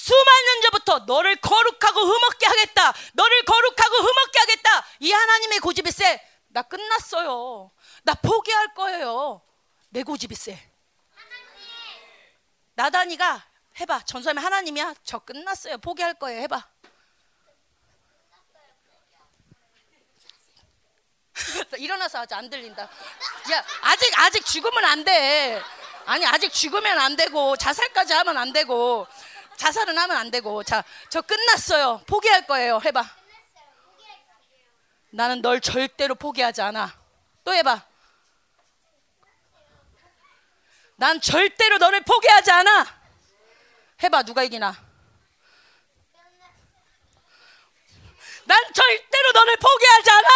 Speaker 1: 수만 년 전부터 너를 거룩하고 흠없게 하겠다. 너를 거룩하고 흠없게 하겠다. 이 하나님의 고집이 세. 나 끝났어요. 나 포기할 거예요. 내 고집이 세. 나단이가 해봐. 전설의 하나님이야. 저 끝났어요. 포기할 거예요. 해봐. 일어나서 하자. 안 들린다. 야, 아직 아직 죽으면 안 돼. 아니 아직 죽으면 안 되고 자살까지 하면 안 되고 자살은 하면 안 되고 자, 저 끝났어요. 포기할 거예요. 해봐. 나는 널 절대로 포기하지 않아. 또 해봐. 난 절대로 너를 포기하지 않아. 해봐. 누가 이기나? 난 절대로 너를 포기하지 않아.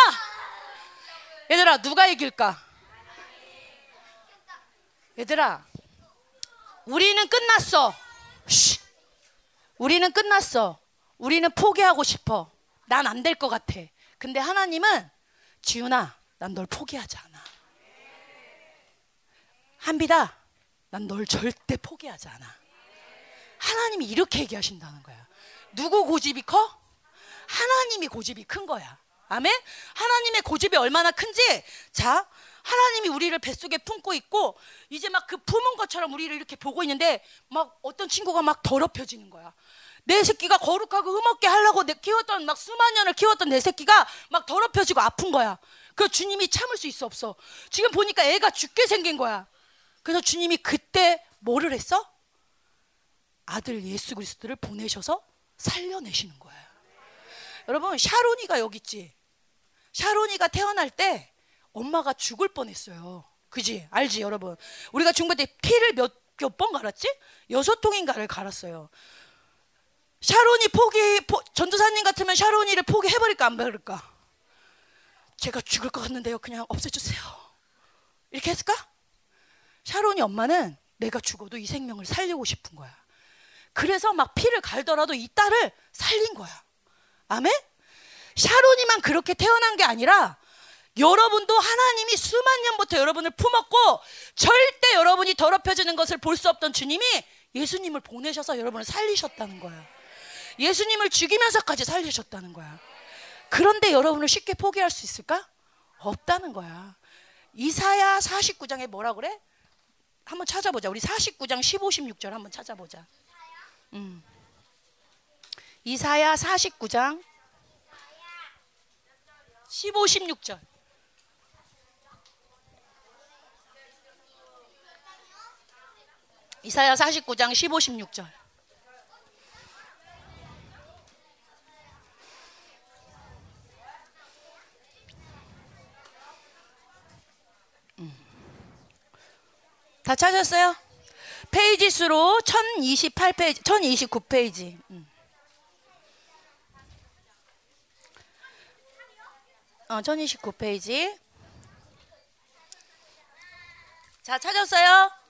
Speaker 1: 얘들아, 누가 이길까? 얘들아, 우리는 끝났어. 쉬. 우리는 끝났어. 우리는 포기하고 싶어. 난 안 될 것 같아. 근데 하나님은 지훈아, 난 널 포기하지 않아. 한비다, 난 널 절대 포기하지 않아. 하나님이 이렇게 얘기하신다는 거야. 누구 고집이 커? 하나님이 고집이 큰 거야. 아멘? 하나님의 고집이 얼마나 큰지, 자, 하나님이 우리를 뱃속에 품고 있고, 이제 막 그 품은 것처럼 우리를 이렇게 보고 있는데, 막 어떤 친구가 막 더럽혀지는 거야. 내 새끼가 거룩하고 흠없게 하려고 내 키웠던 막 수만 년을 키웠던 내 새끼가 막 더럽혀지고 아픈 거야. 그 주님이 참을 수 있어 없어. 지금 보니까 애가 죽게 생긴 거야. 그래서 주님이 그때 뭐를 했어? 아들 예수 그리스도를 보내셔서 살려내시는 거예요. 여러분 샤론이가 여기 있지. 샤론이가 태어날 때 엄마가 죽을 뻔했어요. 그지? 알지 여러분? 우리가 중국 때 피를 몇 몇 번 갈았지? 여섯 통인가를 갈았어요. 샤론이 포기 포, 전도사님 같으면 샤론이를 포기해버릴까 안 버릴까? 제가 죽을 것 같는데요. 그냥 없애주세요. 이렇게 했을까? 샤론이 엄마는 내가 죽어도 이 생명을 살리고 싶은 거야. 그래서 막 피를 갈더라도 이 딸을 살린 거야. 아멘? 샤론이만 그렇게 태어난 게 아니라 여러분도 하나님이 수만 년부터 여러분을 품었고 절대 여러분이 더럽혀지는 것을 볼 수 없던 주님이 예수님을 보내셔서 여러분을 살리셨다는 거야. 예수님을 죽이면서까지 살리셨다는 거야. 그런데 여러분을 쉽게 포기할 수 있을까? 없다는 거야. 이사야 49장에 뭐라 그래? 한번 찾아보자. 우리 49장 15, 16절 한번 찾아보자. 음. 이사야 49장 15, 16절. 이사야 49장 15, 16절. 다 찾았어요? 페이지 수로 1028페이지, 1029페이지. 어, 1029페이지. 자, 찾았어요?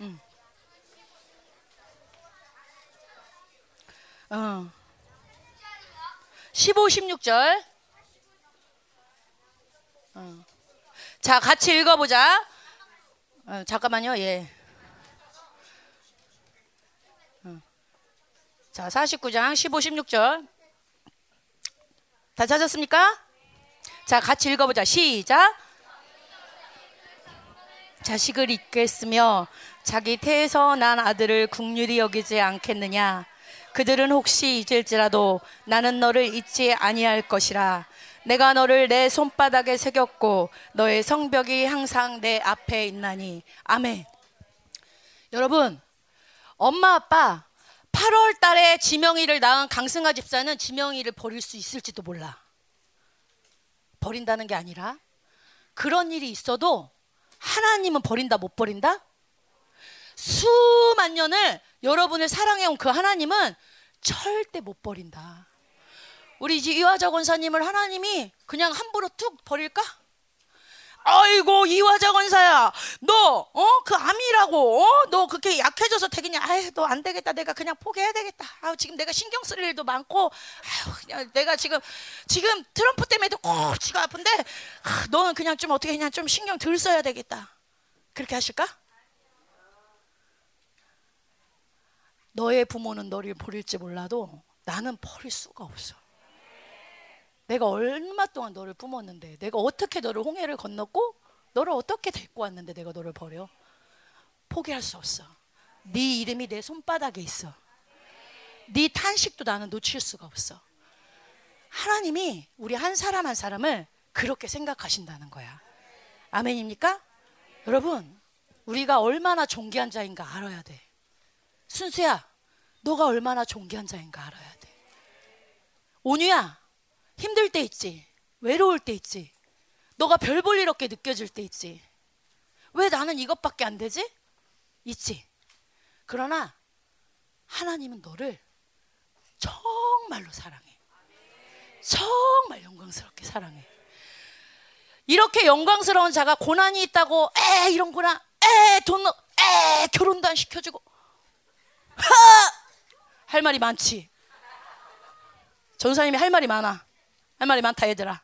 Speaker 1: 음. 어. 15, 16절. 어. 자, 같이 읽어보자. 어, 잠깐만요, 예. 어. 자, 49장 15, 16절. 다 찾았습니까? 자, 같이 읽어보자. 시작. 자식을 잊겠으며 자기 태에서 난 아들을 국률이 여기지 않겠느냐? 그들은 혹시 잊을지라도 나는 너를 잊지 아니할 것이라. 내가 너를 내 손바닥에 새겼고 너의 성벽이 항상 내 앞에 있나니. 아멘. 여러분 엄마 아빠 8월 달에 지명이를 낳은 강승아 집사는 지명이를 버릴 수 있을지도 몰라. 버린다는 게 아니라 그런 일이 있어도 하나님은 버린다 못 버린다? 수만 년을 여러분을 사랑해온 그 하나님은 절대 못 버린다. 우리 이화자 권사님을 하나님이 그냥 함부로 툭 버릴까? 아이고 이화자 권사야 너어그 암이라고 어? 너 그렇게 약해져서 되겠냐 아유 너안 되겠다 내가 그냥 포기해야 되겠다 아 지금 내가 신경 쓸 일도 많고 아유 그냥 내가 지금 지금 트럼프 때문에도 꼬치가 아픈데 아, 너는 그냥 좀 어떻게 그냥 좀 신경 덜 써야 되겠다 그렇게 하실까? 너의 부모는 너를 버릴지 몰라도 나는 버릴 수가 없어. 내가 얼마 동안 너를 품었는데, 내가 어떻게 너를 홍해를 건넜고, 너를 어떻게 데리고 왔는데 내가 너를 버려? 포기할 수 없어. 네 이름이 내 손바닥에 있어. 네 탄식도 나는 놓칠 수가 없어. 하나님이 우리 한 사람 한 사람을 그렇게 생각하신다는 거야. 아멘입니까? 여러분, 우리가 얼마나 존귀한 자인가 알아야 돼. 순수야, 너가 얼마나 존귀한 자인가 알아야 돼. 온유야, 힘들 때 있지. 외로울 때 있지. 너가 별 볼 일 없게 느껴질 때 있지. 왜 나는 이것밖에 안 되지? 있지. 그러나 하나님은 너를 정말로 사랑해. 정말 영광스럽게 사랑해. 이렇게 영광스러운 자가 고난이 있다고 에 이런 거나 에 돈 에 결혼도 안 시켜주고 할 말이 많지. 전사님이 할 말이 많아. 할 말이 많다 얘들아.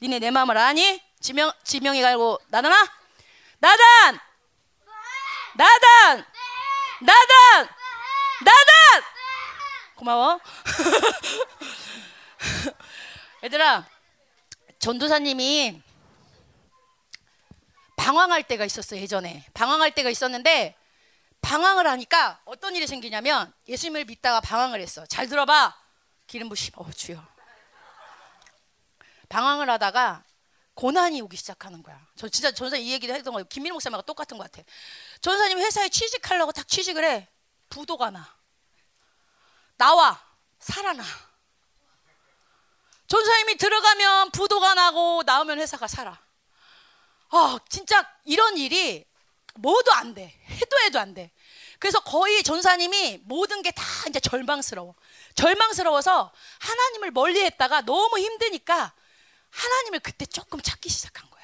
Speaker 1: 니네 내 마음을 아니? 지명 지명이 갈고 나다나? 나단! 나단! 나단! 나단! 고마워. 얘들아, 전도사님이 방황할 때가 있었어 예전에. 방황할 때가 있었는데 방황을 하니까 어떤 일이 생기냐면 예수님을 믿다가 방황을 했어. 잘 들어봐. 기름 부심 어 주여. 방황을 하다가 고난이 오기 시작하는 거야. 저 진짜 전사 이 얘기를 했던 거예요. 김민호 목사님하고 똑같은 것 같아. 전사님 회사에 취직하려고 딱 취직을 해. 부도가 나. 나와. 살아나. 전사님이 들어가면 부도가 나고 나오면 회사가 살아. 아, 진짜 이런 일이 뭐도 안 돼. 해도 해도 안 돼. 그래서 거의 전사님이 모든 게 다 이제 절망스러워. 절망스러워서 하나님을 멀리 했다가 너무 힘드니까 하나님을 그때 조금 찾기 시작한 거야.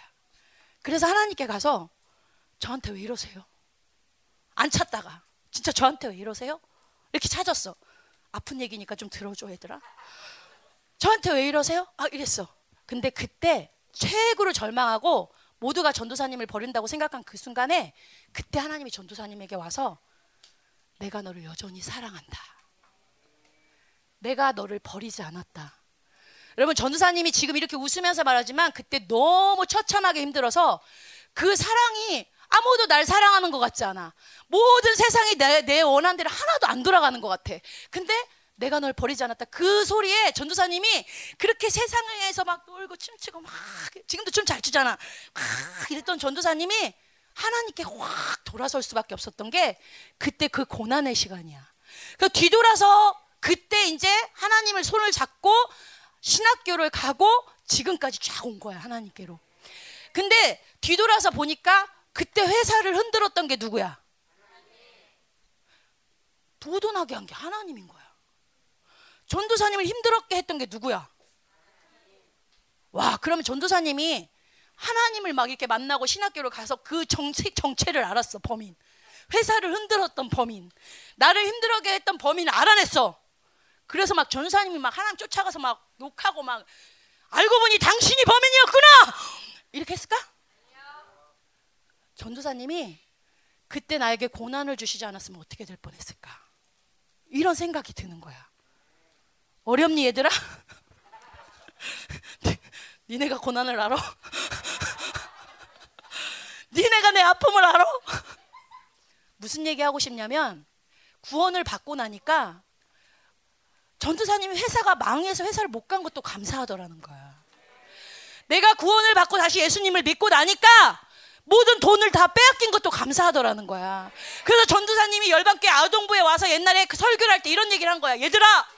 Speaker 1: 그래서 하나님께 가서 저한테 왜 이러세요? 안 찾다가 진짜 저한테 왜 이러세요? 이렇게 찾았어. 아픈 얘기니까 좀 들어줘 얘들아. 저한테 왜 이러세요? 아 이랬어. 근데 그때 최고로 절망하고 모두가 전도사님을 버린다고 생각한 그 순간에 그때 하나님이 전도사님에게 와서 내가 너를 여전히 사랑한다. 내가 너를 버리지 않았다. 여러분 전도사님이 지금 이렇게 웃으면서 말하지만 그때 너무 처참하게 힘들어서 그 사랑이 아무도 날 사랑하는 것 같지 않아. 모든 세상이 내, 내 원한 대로 하나도 안 돌아가는 것 같아. 근데 내가 널 버리지 않았다. 그 소리에 전도사님이 그렇게 세상에서 막 놀고 춤추고 막 지금도 춤 잘 추잖아. 막 이랬던 전도사님이 하나님께 확 돌아설 수밖에 없었던 게 그때 그 고난의 시간이야. 그 뒤돌아서 그때 이제 하나님을 손을 잡고 신학교를 가고 지금까지 쫙 온 거야 하나님께로. 근데 뒤돌아서 보니까 그때 회사를 흔들었던 게 누구야? 도돈하게 한 게 하나님인 거야. 전도사님을 힘들었게 했던 게 누구야? 와, 그러면 전도사님이 하나님을 막 이렇게 만나고 신학교를 가서 그 정체, 정체를 알았어, 범인. 회사를 흔들었던 범인. 나를 힘들게 했던 범인을 알아냈어. 그래서 막 전도사님이 막 하나님 쫓아가서 막 욕하고 막 알고 보니 당신이 범인이었구나! 이렇게 했을까? 전도사님이 그때 나에게 고난을 주시지 않았으면 어떻게 될 뻔했을까? 이런 생각이 드는 거야. 어렵니 얘들아? 니네가 고난을 알아? 니네가 내 아픔을 알아? 무슨 얘기 하고 싶냐면 구원을 받고 나니까 전도사님이 회사가 망해서 회사를 못 간 것도 감사하더라는 거야. 내가 구원을 받고 다시 예수님을 믿고 나니까 모든 돈을 다 빼앗긴 것도 감사하더라는 거야. 그래서 전도사님이 열방교회 아동부에 와서 옛날에 그 설교를 할 때 이런 얘기를 한 거야. 얘들아,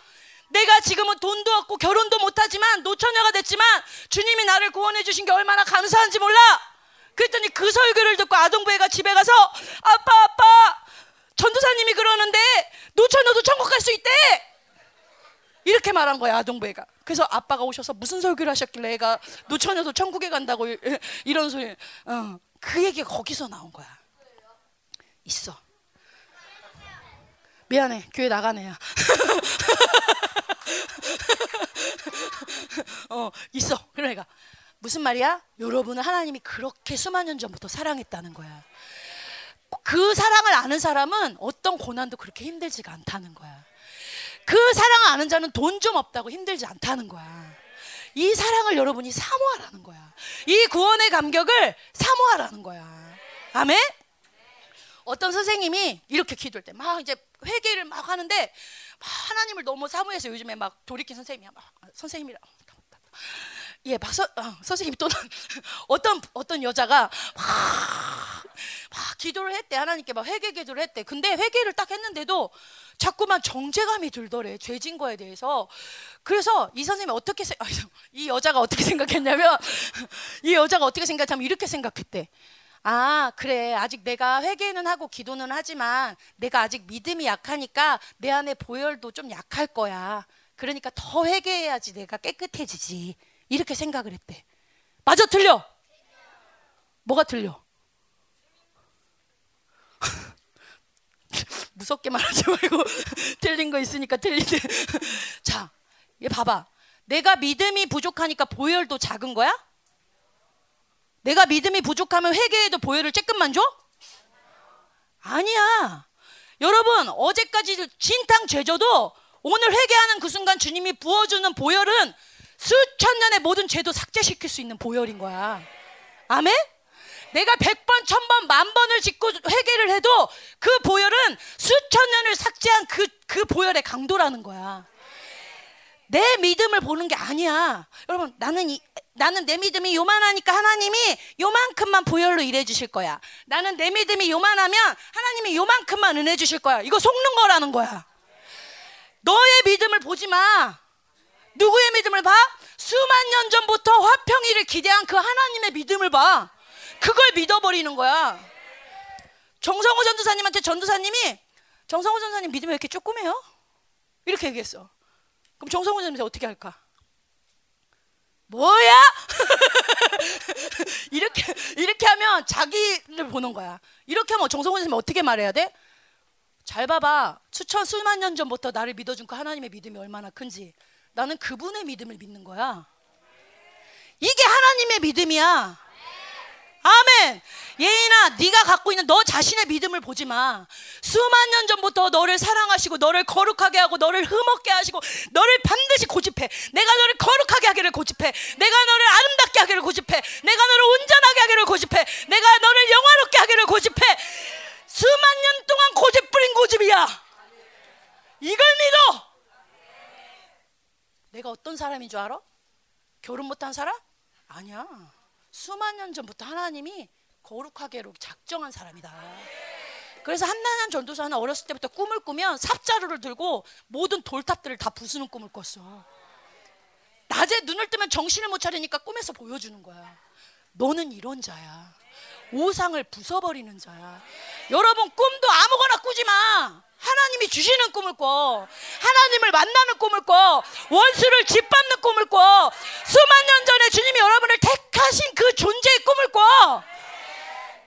Speaker 1: 내가 지금은 돈도 없고 결혼도 못하지만 노처녀가 됐지만 주님이 나를 구원해 주신 게 얼마나 감사한지 몰라. 그랬더니 그 설교를 듣고 아동부회가 집에 가서 아빠 아빠 전도사님이 그러는데 노처녀도 천국 갈 수 있대. 이렇게 말한 거야 아동부회가. 그래서 아빠가 오셔서 무슨 설교를 하셨길래 애가 노처녀도 천국에 간다고 이- 이런 소리. 어, 그 얘기가 거기서 나온 거야. 있어. 미안해 교회 나가네야. 어 있어. 그러니까 무슨 말이야? 여러분을 하나님이 그렇게 년 전부터 사랑했다는 거야. 그 사랑을 아는 사람은 어떤 고난도 그렇게 힘들지가 않다는 거야. 그 사랑을 아는 자는 돈 좀 없다고 힘들지 않다는 거야. 이 사랑을 여러분이 사모하라는 거야. 이 구원의 감격을 사모하라는 거야. 아멘? 어떤 선생님이 이렇게 기도할 때 막 이제 회개를 막 하는데 막 하나님을 너무 사모해서 요즘에 막 돌이킨 선생님이야. 막 선생님이라 예, 막 서, 어, 선생님이 또 어떤 어떤 여자가 막, 막 기도를 했대 하나님께 막 회개 기도를 했대. 근데 회개를 딱 했는데도 자꾸만 정죄감이 들더래 죄진 거에 대해서. 그래서 이 선생님이 어떻게 생, 아니, 이 여자가 어떻게 생각했냐면 이 여자가 어떻게 생각하면 이렇게 생각했대. 아, 그래. 아직 내가 회개는 하고 기도는 하지만 내가 아직 믿음이 약하니까 내 안에 보혈도 좀 약할 거야. 그러니까 더 회개해야지 내가 깨끗해지지. 이렇게 생각을 했대. 맞아, 틀려? 뭐가 틀려? 무섭게 말하지 말고 틀린 거 있으니까 틀리네. 자, 얘 봐봐. 내가 믿음이 부족하니까 보혈도 작은 거야? 내가 믿음이 부족하면 회개해도 보혈을 쬐끔만 줘? 아니야. 여러분, 어제까지 진탕 죄져도 오늘 회개하는 그 순간 주님이 부어주는 보혈은 수천 년의 모든 죄도 삭제시킬 수 있는 보혈인 거야. 아멘? 내가 백 번, 천 번, 만 번을 짓고 회개를 해도 그 보혈은 수천 년을 삭제한 그, 그 보혈의 강도라는 거야. 내 믿음을 보는 게 아니야. 여러분, 나는 이, 나는 내 믿음이 요만하니까 하나님이 요만큼만 보혈로 일해 주실 거야. 나는 내 믿음이 요만하면 하나님이 요만큼만 은혜 주실 거야. 이거 속는 거라는 거야. 너의 믿음을 보지 마. 누구의 믿음을 봐? 수만 년 전부터 화평이를 기대한 그 하나님의 믿음을 봐. 그걸 믿어버리는 거야. 정성호 전도사님한테 전도사님이 정성호 전도사님 믿음이 왜 이렇게 조그매요? 이렇게 얘기했어. 그럼 정성호 전도사 어떻게 할까? 뭐야? 이렇게 이렇게 하면 자기를 보는 거야. 이렇게 하면 정성호 선생님 어떻게 말해야 돼? 잘 봐봐. 수천 수만 년 전부터 나를 믿어준 그 하나님의 믿음이 얼마나 큰지. 나는 그분의 믿음을 믿는 거야. 이게 하나님의 믿음이야. 아멘. 예인아, 네가 갖고 있는 너 자신의 믿음을 보지 마. 수만 년 전부터 너를 사랑하시고 너를 거룩하게 하고 너를 흠없게 하시고 너를 반드시 고집해. 내가 너를 거룩하게 하기를 고집해. 내가 너를 아름답게 하기를 고집해. 내가 너를 온전하게 하기를 고집해. 내가 너를 영화롭게 하기를 고집해. 수만 년 동안 고집 부린 고집이야. 이걸 믿어. 내가 어떤 사람인 줄 알아? 결혼 못한 사람? 아니야. 수만 년 전부터 하나님이 거룩하게로 작정한 사람이다. 그래서 한나년 전도사는 어렸을 때부터 꿈을 꾸면 삽자루를 들고 모든 돌탑들을 다 부수는 꿈을 꿨어. 낮에 눈을 뜨면 정신을 못 차리니까 꿈에서 보여주는 거야. 너는 이런 자야. 우상을 부숴버리는 자야. 여러분 꿈도 아무거나 꾸지 마. 하나님이 주시는 꿈을 꿔. 하나님을 만나는 꿈을 꿔. 원수를 짓밟는 꿈을 꿔. 수만 년 전에 주님이 여러분을 택하신 그 존재의 꿈을 꿔.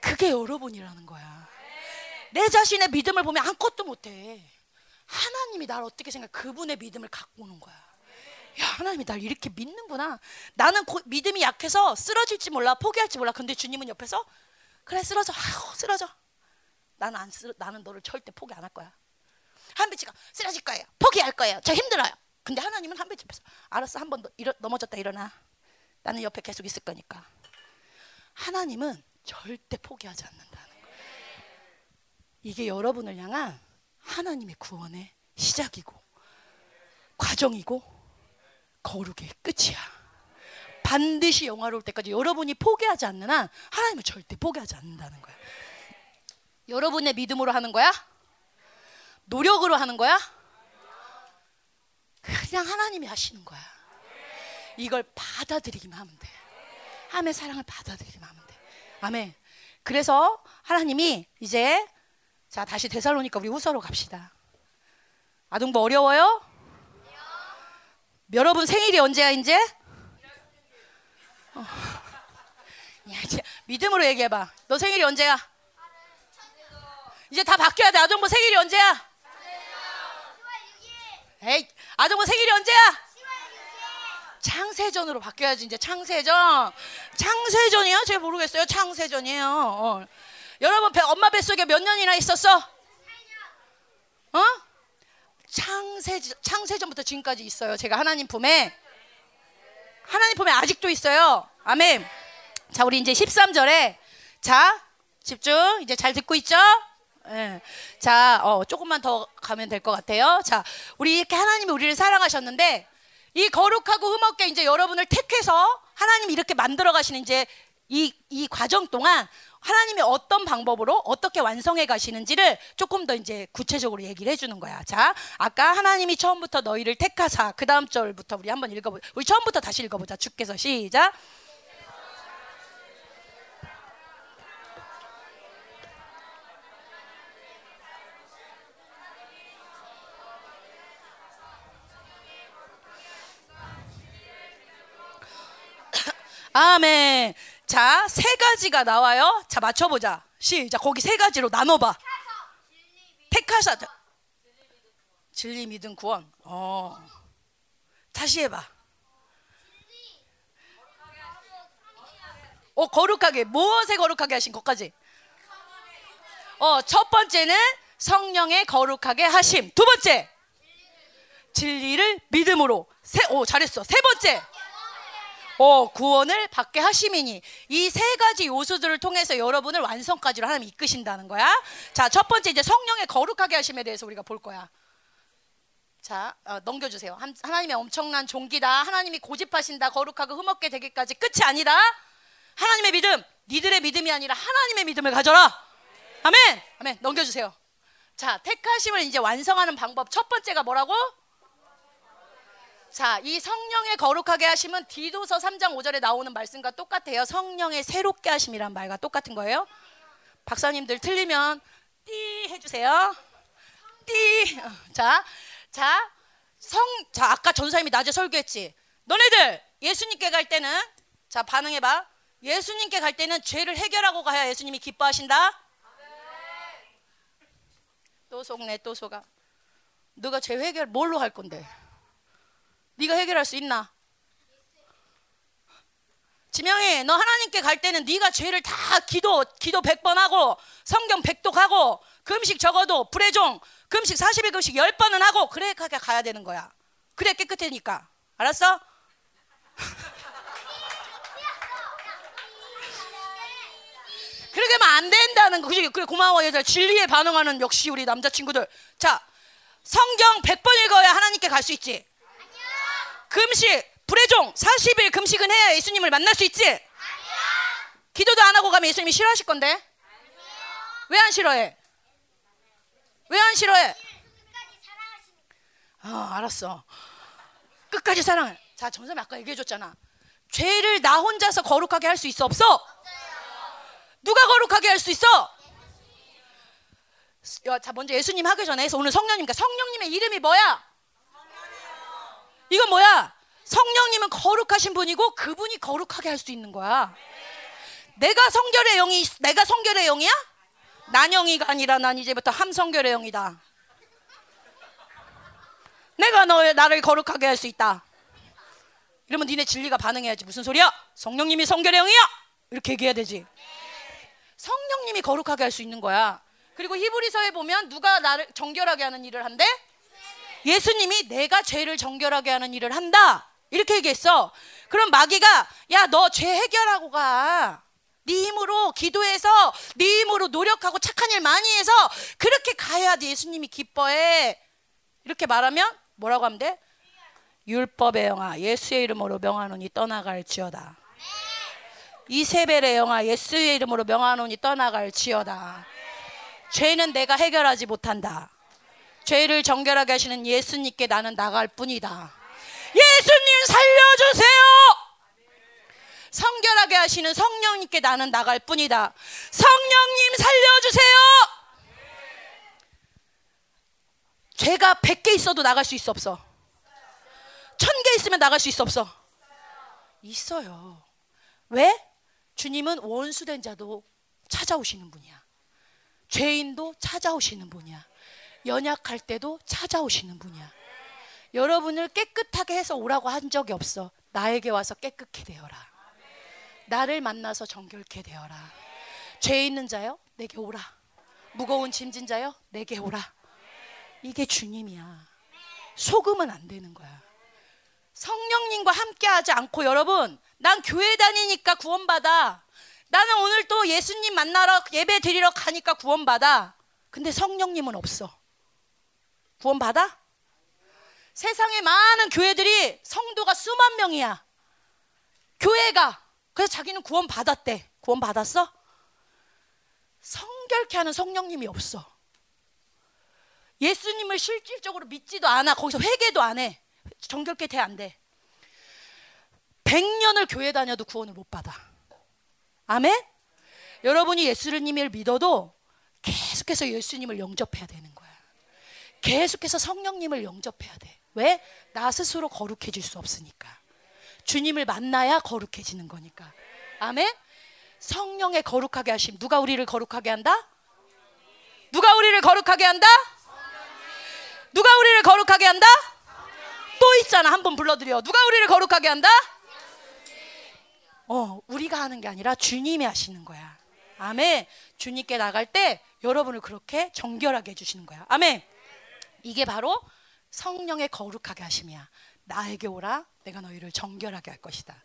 Speaker 1: 그게 여러분이라는 거야. 내 자신의 믿음을 보면 아무것도 못해. 하나님이 날 어떻게 생각? 그분의 믿음을 갖고 오는 거야. 야, 하나님이 날 이렇게 믿는구나. 나는 고- 믿음이 약해서 쓰러질지 몰라, 포기할지 몰라. 근데 주님은 옆에서 그래 쓰러져, 아우 쓰러져. 나는 안 쓰, 나는 너를 절대 포기 안 할 거야. 한배치가 쓰러질 거예요. 포기할 거예요. 저 힘들어요. 근데 하나님은 한배치 옆에서 알았어, 한 번 넘어졌다 일어나. 나는 옆에 계속 있을 거니까. 하나님은 절대 포기하지 않는다는 거예요. 이게 여러분을 향한 하나님의 구원의 시작이고 과정이고 거룩의 끝이야. 반드시 영화로울 때까지 여러분이 포기하지 않는 한 하나님은 절대 포기하지 않는다는 거야. 여러분의 믿음으로 하는 거야? 노력으로 하는 거야? 그냥 하나님이 하시는 거야. 이걸 받아들이기만 하면 돼. 하나님의 사랑을 받아들이기만 하면 돼. 아멘. 그래서 하나님이 이제 자 다시 데살로니까 우리 후서로 갑시다. 아동부 어려워요? 여러분 생일이 언제야 이제? 어. 야, 믿음으로 얘기해봐. 너 생일이 언제야? 이제 다 바뀌어야 돼. 아동부 생일이 언제야? 에이, 아동부 생일이 언제야? 창세전으로 바뀌어야지 이제 창세전. 창세전이야? 제가 모르겠어요. 창세전이에요. 어. 여러분 배, 엄마 뱃속에 몇 년이나 있었어? 어? 창세 창세전부터 지금까지 있어요. 제가 하나님 품에 하나님 품에 아직도 있어요. 아멘. 자, 우리 이제 13절에 자, 집중. 이제 잘 듣고 있죠? 예. 자, 어, 조금만 더 가면 될 것 같아요. 자, 우리 이렇게 하나님이 우리를 사랑하셨는데 이 거룩하고 흠없게 이제 여러분을 택해서 하나님이 이렇게 만들어 가시는 이제 이, 이 과정 동안 하나님이 어떤 방법으로 어떻게 완성해 가시는지를 조금 더 이제 구체적으로 얘기를 해주는 거야. 자, 아까 하나님이 처음부터 너희를 택하사 그 다음 절부터 우리 한번 읽어보자. 우리 처음부터 다시 읽어보자. 주께서 시작. 아멘. 자, 세 가지가 나와요. 자, 맞춰보자. 시작. 거기 세 가지로 나눠봐. 택하사. 진리, 믿음, 구원. 어. 다시 해봐. 어, 거룩하게. 무엇에 거룩하게 하신 것까지? 어, 첫 번째는 성령의 거룩하게 하심. 두 번째. 진리를 믿음으로. 세, 오, 잘했어. 세 번째. 어, 구원을 받게 하심이니 이 세 가지 요소들을 통해서 여러분을 완성까지로 하나님 이끄신다는 거야. 자, 첫 번째 이제 성령의 거룩하게 하심에 대해서 우리가 볼 거야. 자, 어, 넘겨주세요. 한- 하나님의 엄청난 종기다. 하나님이 고집하신다. 거룩하고 흠없게 되기까지 끝이 아니다. 하나님의 믿음, 니들의 믿음이 아니라 하나님의 믿음을 가져라. 아멘. 아멘. 넘겨주세요. 자, 택하심을 이제 완성하는 방법 첫 번째가 뭐라고? 자, 이 성령의 거룩하게 하심은 디도서 3장 5절에 나오는 말씀과 똑같아요. 성령의 새롭게 하심이란 말과 똑같은 거예요. 박사님들 틀리면 띠 해주세요. 띠. 어, 자, 자, 성, 자, 아까 전사님이 낮에 설교했지. 너네들 예수님께 갈 때는 자 반응해봐. 예수님께 갈 때는 죄를 해결하고 가야 예수님이 기뻐하신다. 또 속네 또 속아. 너가 죄 해결 뭘로 할 건데? 네가 해결할 수 있나? 지명이 너 하나님께 갈 때는 네가 죄를 다 기도 기도 100번 하고 성경 100독 하고 금식 적어도 불의종 금식 40일 금식 10번은 하고 그래 가게 가야 되는 거야. 그래 깨끗해니까. 알았어? 그렇게 하면 안 된다는 거. 그지? 그래 고마워 얘들. 진리에 반응하는 역시 우리 남자친구들. 자, 성경 100번 읽어야 하나님께 갈 수 있지. 금식, 불의 종 40일 금식은 해야 예수님을 만날 수 있지. 기도도 안 하고 가면 예수님이 싫어하실 건데. 왜 안 싫어해? 왜 안 싫어해? 어, 알았어. 끝까지 사랑해. 자, 전사님 아까 얘기해 줬잖아. 죄를 나 혼자서 거룩하게 할 수 있어 없어? 누가 거룩하게 할 수 있어? 야, 자 먼저 예수님 하기 전에 오늘 성령님, 그러니까 성령님의 이름이 뭐야? 이건 뭐야? 성령님은 거룩하신 분이고 그분이 거룩하게 할 수 있는 거야. 내가 성결의 영이 있- 내가 성결의 영이야? 난 영이가 아니라 난 이제부터 함성결의 영이다. 내가 너 나를 거룩하게 할 수 있다. 이러면 니네 진리가 반응해야지 무슨 소리야? 성령님이 성결의 영이야. 이렇게 얘기해야 되지. 성령님이 거룩하게 할 수 있는 거야. 그리고 히브리서에 보면 누가 나를 정결하게 하는 일을 한대? 예수님이 내가 죄를 정결하게 하는 일을 한다. 이렇게 얘기했어. 그럼 마귀가 야 너 죄 해결하고 가. 네 힘으로 기도해서 네 힘으로 노력하고 착한 일 많이 해서 그렇게 가야 돼 예수님이 기뻐해. 이렇게 말하면 뭐라고 하면 돼? 율법의 영아 예수의 이름으로 명하노니 떠나갈지어다. 이세벨의 영아 예수의 이름으로 명하노니 떠나갈지어다. 죄는 내가 해결하지 못한다. 죄를 정결하게 하시는 예수님께 나는 나갈 뿐이다. 예수님 살려주세요. 성결하게 하시는 성령님께 나는 나갈 뿐이다. 성령님 살려주세요. 죄가 100개 있어도 나갈 수 있어 없어? 1000개 있으면 나갈 수 있어 없어? 있어요. 왜? 주님은 원수된 자도 찾아오시는 분이야. 죄인도 찾아오시는 분이야. 연약할 때도 찾아오시는 분이야. 여러분을 깨끗하게 해서 오라고 한 적이 없어. 나에게 와서 깨끗게 되어라. 나를 만나서 정결케 되어라. 죄 있는 자요, 내게 오라. 무거운 짐진 자요, 내게 오라. 이게 주님이야. 속으면 안 되는 거야. 성령님과 함께 하지 않고 여러분, 난 교회 다니니까 구원받아. 나는 오늘 또 예수님 만나러 예배 드리러 가니까 구원받아. 근데 성령님은 없어. 구원 받아? 세상에 많은 교회들이 성도가 수만 명이야. 교회가. 그래서 자기는 구원 받았대. 구원 받았어? 성결케 하는 성령님이 없어. 예수님을 실질적으로 믿지도 않아. 거기서 회개도 안 해. 정결케 돼 안 돼. 100년을 교회 다녀도 구원을 못 받아. 아멘? 여러분이 예수님을 믿어도 계속해서 예수님을 영접해야 되는. 계속해서 성령님을 영접해야 돼. 왜? 나 스스로 거룩해질 수 없으니까. 주님을 만나야 거룩해지는 거니까. 아멘? 성령의 거룩하게 하심. 누가 우리를 거룩하게 한다? 누가 우리를 거룩하게 한다? 누가 우리를 거룩하게 한다? 또 있잖아. 한번 불러드려. 누가 우리를 거룩하게 한다? 어, 우리가 하는 게 아니라 주님이 하시는 거야. 아멘. 주님께 나갈 때 여러분을 그렇게 정결하게 해주시는 거야. 아멘. 이게 바로 성령의 거룩하게 하심이야. 나에게 오라. 내가 너희를 정결하게 할 것이다.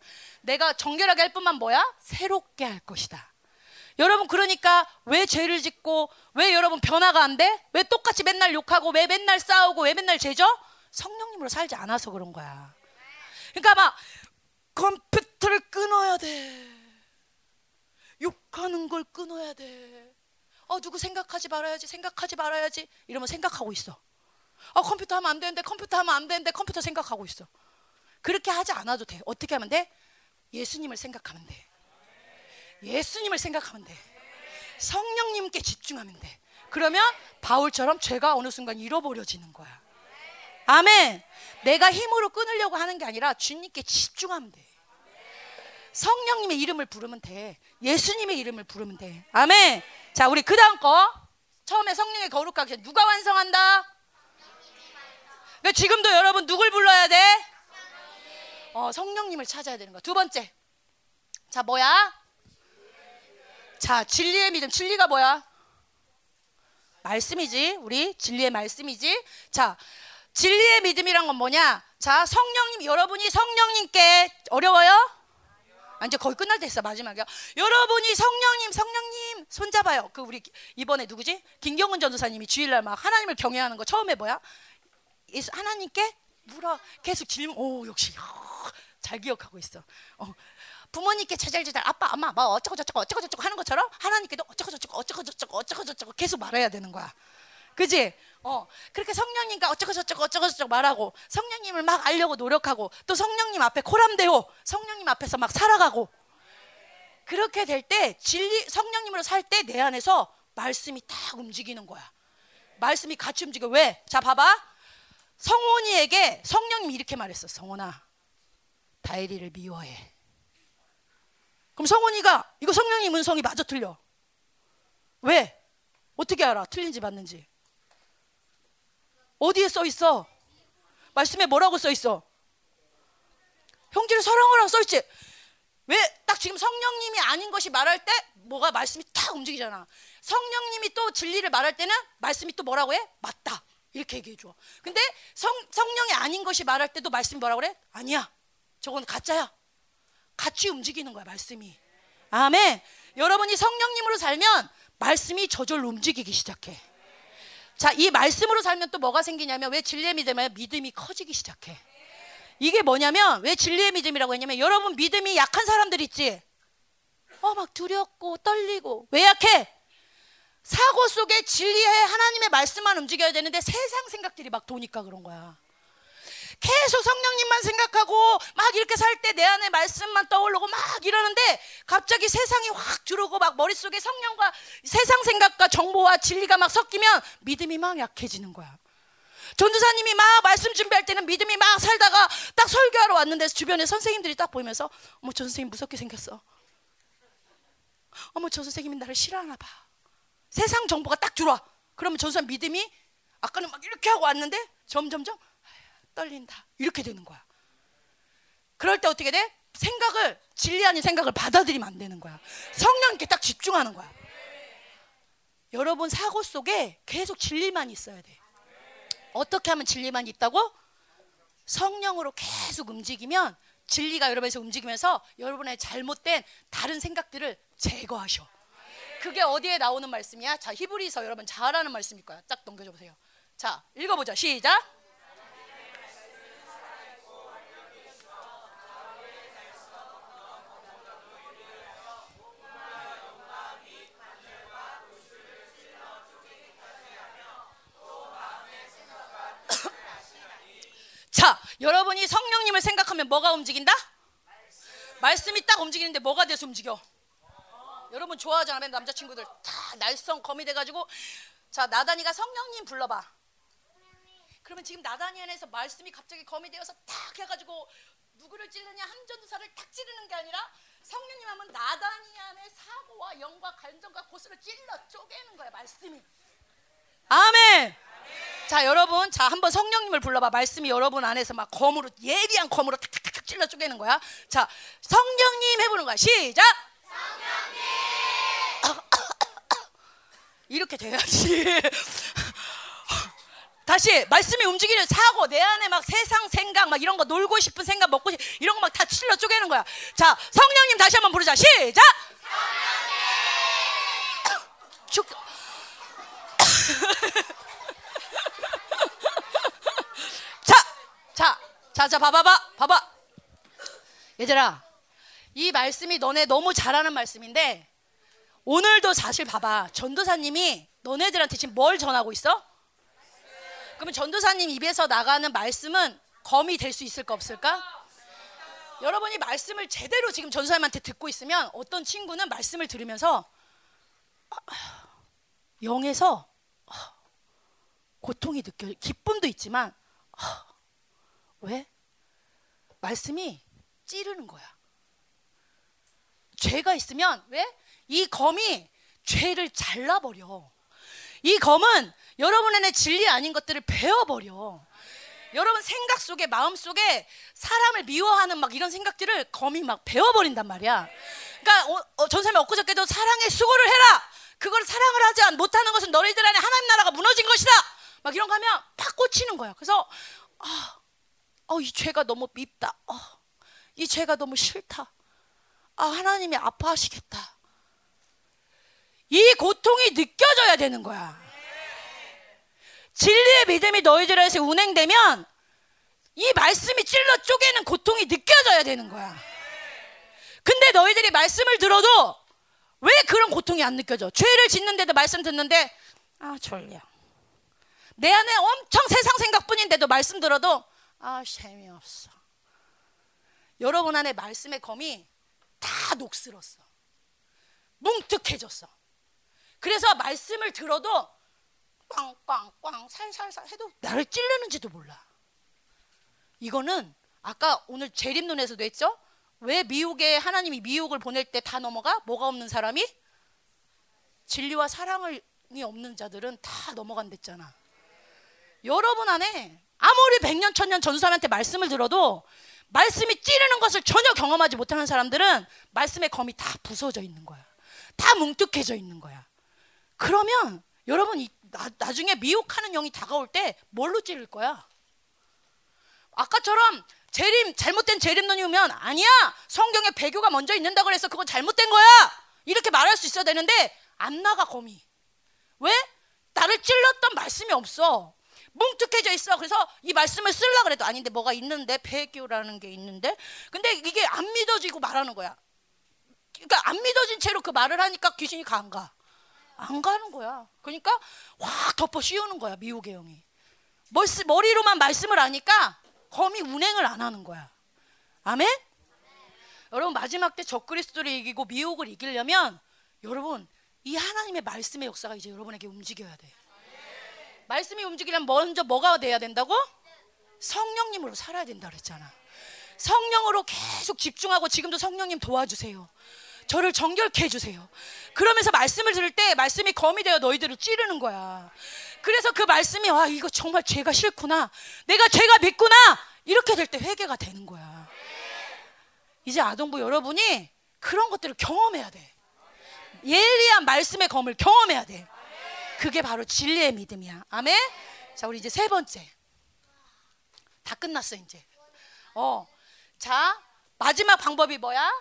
Speaker 1: 내가 정결하게 할 뿐만 뭐야? 새롭게 할 것이다. 여러분 그러니까 왜 죄를 짓고 왜 여러분 변화가 안 돼? 왜 똑같이 맨날 욕하고 왜 맨날 싸우고 왜 맨날 죄죠? 성령님으로 살지 않아서 그런 거야. 그러니까 막 컴퓨터를 끊어야 돼. 욕하는 걸 끊어야 돼. 어 누구 생각하지 말아야지 생각하지 말아야지 이러면 생각하고 있어. 어 컴퓨터 하면 안 되는데 컴퓨터 하면 안 되는데 컴퓨터 생각하고 있어. 그렇게 하지 않아도 돼. 어떻게 하면 돼? 예수님을 생각하면 돼. 예수님을 생각하면 돼. 성령님께 집중하면 돼. 그러면 바울처럼 죄가 어느 순간 잃어버려지는 거야. 아멘. 내가 힘으로 끊으려고 하는 게 아니라 주님께 집중하면 돼. 성령님의 이름을 부르면 돼. 예수님의 이름을 부르면 돼. 아멘. 자, 우리 그 다음 거. 처음에 성령의 거룩하게 누가 완성한다? 그러니까 지금도 여러분 누굴 불러야 돼? 어, 성령님을 찾아야 되는 거야. 두 번째. 자, 뭐야? 자, 진리의 믿음. 진리가 뭐야? 말씀이지. 우리 진리의 말씀이지. 자, 진리의 믿음이란 건 뭐냐? 자, 성령님, 여러분이 성령님께 어려워요? 아, 이제 거의 끝날 때 있어 마지막이요. 여러분이 성령님, 성령님 손잡아요. 그 우리 이번에 누구지? 김경은 전도사님이 주일날 막 하나님을 경외하는 거 처음에 뭐야? 예수 하나님께 물어 계속 질문. 오 역시 어, 잘 기억하고 있어. 어, 부모님께 제잘제잘 아빠 엄마 뭐 어쩌고 저쩌고 어쩌고 저쩌고 하는 것처럼 하나님께도 어쩌고 저쩌고 어쩌고 저쩌고 어쩌고 저쩌고 계속 말해야 되는 거야. 그지? 어, 그렇게 성령님과 어쩌고 저쩌고 어쩌고 저쩌고 말하고 성령님을 막 알려고 노력하고 또 성령님 앞에 코람되고 성령님 앞에서 막 살아가고 그렇게 될 때 진리 성령님으로 살 때 내 안에서 말씀이 딱 움직이는 거야. 말씀이 같이 움직여. 왜? 자, 봐봐. 성원이에게 성령님이 이렇게 말했어. 성원아, 다이리를 미워해. 그럼 성원이가 이거 성령님 음성이 맞아 틀려. 왜? 어떻게 알아? 틀린지 맞는지. 어디에 써 있어? 말씀에 뭐라고 써 있어? 형제를 사랑하라고 써 있지. 왜 딱 지금 성령님이 아닌 것이 말할 때 뭐가 말씀이 탁 움직이잖아. 성령님이 또 진리를 말할 때는 말씀이 또 뭐라고 해? 맞다. 이렇게 얘기해 줘. 근데 성, 성령이 아닌 것이 말할 때도 말씀이 뭐라고 그래? 아니야. 저건 가짜야. 같이 움직이는 거야, 말씀이. 아멘. 여러분이 성령님으로 살면 말씀이 저절로 움직이기 시작해. 자, 이 말씀으로 살면 또 뭐가 생기냐면 왜 진리의 믿음에 믿음이 커지기 시작해. 이게 뭐냐면 왜 진리의 믿음이라고 했냐면 여러분 믿음이 약한 사람들 있지. 어, 막 두렵고 떨리고 왜 약해? 사고 속에 진리의 하나님의 말씀만 움직여야 되는데 세상 생각들이 막 도니까 그런 거야. 계속 성령님만 생각하고 막 이렇게 살 때 내 안에 말씀만 떠오르고 막 이러는데 갑자기 세상이 확 들어오고 막 머릿속에 성령과 세상 생각과 정보와 진리가 막 섞이면 믿음이 막 약해지는 거야. 전도사님이 막 말씀 준비할 때는 믿음이 막 살다가 딱 설교하러 왔는데 주변에 선생님들이 딱 보이면서 어머 저 선생님 무섭게 생겼어. 어머 저 선생님이 나를 싫어하나 봐. 세상 정보가 딱 들어와. 그러면 전도사 믿음이 아까는 막 이렇게 하고 왔는데 점점점 떨린다. 이렇게 되는 거야. 그럴 때 어떻게 돼? 생각을 진리 아닌 생각을 받아들이면 안 되는 거야. 성령께 딱 집중하는 거야. 여러분 사고 속에 계속 진리만 있어야 돼. 어떻게 하면 진리만 있다고? 성령으로 계속 움직이면 진리가 여러분에서 움직이면서 여러분의 잘못된 다른 생각들을 제거하셔. 그게 어디에 나오는 말씀이야? 자, 히브리서 여러분 잘 아는 말씀일 거야. 딱 넘겨줘 보세요. 자, 읽어보자. 시작. 자, 여러분이 성령님을 생각하면 뭐가 움직인다? 말씀이 딱 움직이는데 뭐가 돼서 움직여? 여러분 좋아하잖아, 맨 남자친구들 다 날성 검이 돼가지고. 자 나단이가 성령님 불러봐. 그러면 지금 나단이 안에서 말씀이 갑자기 검이 되어서 딱 해가지고 누구를 찌르냐? 함전두사를 딱 찌르는 게 아니라 성령님 하면 나단이 안에 사고와 영과 감정과 고스를 찔러 쪼개는 거야 말씀이. 아멘. 자 여러분. 자 한번 성령님을 불러봐. 말씀이 여러분 안에서 막 검으로 예리한 검으로 탁탁탁 찔러 쪼개는 거야. 자 성령님 해보는 거야. 시작 이렇게 돼야지. 다시 말씀이 움직이는 사고 내 안에 막 세상 생각 막 이런 거 놀고 싶은 생각 먹고 싶 이런 거 막다 찔러 쪼개는 거야. 자 성령님 다시 한번 부르자. 시작! 성령님 자, 자, 자, 자, 봐봐봐, 봐봐. 얘들아, 이 말씀이 너네 너무 잘하는 말씀인데 오늘도 사실 봐봐. 전도사님이 너네들한테 지금 뭘 전하고 있어? 그러면 전도사님 입에서 나가는 말씀은 검이 될 수 있을까 없을까? 여러분이 말씀을 제대로 지금 전도사님한테 듣고 있으면 어떤 친구는 말씀을 들으면서 영에서 고통이 느껴 기쁨도 있지만 왜? 말씀이 찌르는 거야. 죄가 있으면 왜? 이 검이 죄를 잘라버려. 이 검은 여러분 안에 진리 아닌 것들을 베어버려. 여러분 생각 속에 마음 속에 사람을 미워하는 막 이런 생각들을 검이 막 베어버린단 말이야. 그러니까 어, 어, 전사님 엊그저께도 사랑의 수고를 해라. 그걸 사랑을 하지 않 못하는 것은 너희들 안에 하나님 나라가 무너진 것이다. 막 이런 거 하면 팍 꽂히는 거야. 그래서 아, 어, 이 죄가 너무 밉다. 어, 이 죄가 너무 싫다. 아, 하나님이 아파하시겠다. 이 고통이 느껴져야 되는 거야. 진리의 믿음이 너희들 안에서 운행되면 이 말씀이 찔러 쪼개는 고통이 느껴져야 되는 거야. 근데 너희들이 말씀을 들어도 왜 그런 고통이 안 느껴져? 죄를 짓는데도 말씀 듣는데 아 졸려. 내 안에 엄청 세상 생각뿐인데도 말씀 들어도 아 재미없어. 여러분 안에 말씀의 검이 다 녹슬었어. 뭉툭해졌어. 그래서 말씀을 들어도 꽝꽝꽝 살살살 해도 나를 찌르는지도 몰라. 이거는 아까 오늘 재림론에서도 했죠? 왜 미혹에 하나님이 미혹을 보낼 때 다 넘어가? 뭐가 없는 사람이? 진리와 사랑이 없는 자들은 다 넘어간댔잖아. 여러분 안에 아무리 백년 천년 전사람한테 말씀을 들어도 말씀이 찌르는 것을 전혀 경험하지 못하는 사람들은 말씀의 검이 다 부서져 있는 거야. 다 뭉툭해져 있는 거야. 그러면 여러분 이, 나, 나중에 미혹하는 영이 다가올 때 뭘로 찌를 거야? 아까처럼 재림 잘못된 재림론이면 아니야! 성경에 배교가 먼저 있는다 그래서 그건 잘못된 거야! 이렇게 말할 수 있어야 되는데 안 나가 검이 왜? 나를 찔렀던 말씀이 없어. 뭉툭해져 있어. 그래서 이 말씀을 쓰려 그래도 아닌데 뭐가 있는데? 배교라는 게 있는데? 근데 이게 안 믿어지고 말하는 거야. 그러니까 안 믿어진 채로 그 말을 하니까 귀신이 가안 가? 안 가는 거야 그러니까 확 덮어 씌우는 거야 미혹의 영이 머리로만 말씀을 하니까 검이 운행을 안 하는 거야. 아멘? 여러분 마지막 때 적그리스도를 이기고 미혹을 이기려면 여러분 이 하나님의 말씀의 역사가 이제 여러분에게 움직여야 돼. 말씀이 움직이려면 먼저 뭐가 돼야 된다고? 성령님으로 살아야 된다 그랬잖아. 성령으로 계속 집중하고 지금도 성령님 도와주세요. 저를 정결케 해주세요. 그러면서 말씀을 들을 때 말씀이 검이 되어 너희들을 찌르는 거야. 그래서 그 말씀이 와 이거 정말 죄가 싫구나. 내가 죄가 믿구나. 이렇게 될 때 회개가 되는 거야. 이제 아동부 여러분이 그런 것들을 경험해야 돼. 예리한 말씀의 검을 경험해야 돼. 그게 바로 진리의 믿음이야. 아멘. 자, 우리 이제 세 번째. 다 끝났어 이제. 어, 자 마지막 방법이 뭐야?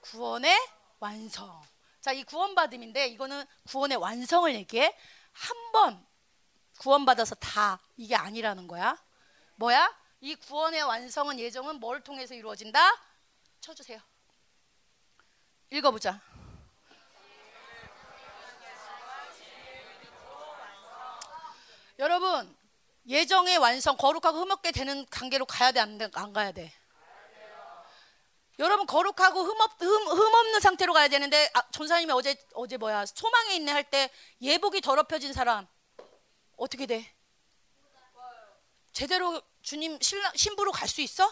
Speaker 1: 구원의 완성. 자, 이 구원받음인데 이거는 구원의 완성을 얘기해. 한 번 구원받아서 다 이게 아니라는 거야. 뭐야? 이 구원의 완성은 예정은 뭘 통해서 이루어진다? 쳐주세요. 읽어보자. 여러분 예정의 완성 거룩하고 흠없게 되는 관계로 가야 돼안안 가야 돼? 여러분 거룩하고 흠없, 흠, 흠없는 상태로 가야 되는데 아, 전사님이 어제 어제 뭐야 소망에 있네 할 때 예복이 더럽혀진 사람 어떻게 돼? 제대로 주님 신랑, 신부로 갈 수 있어?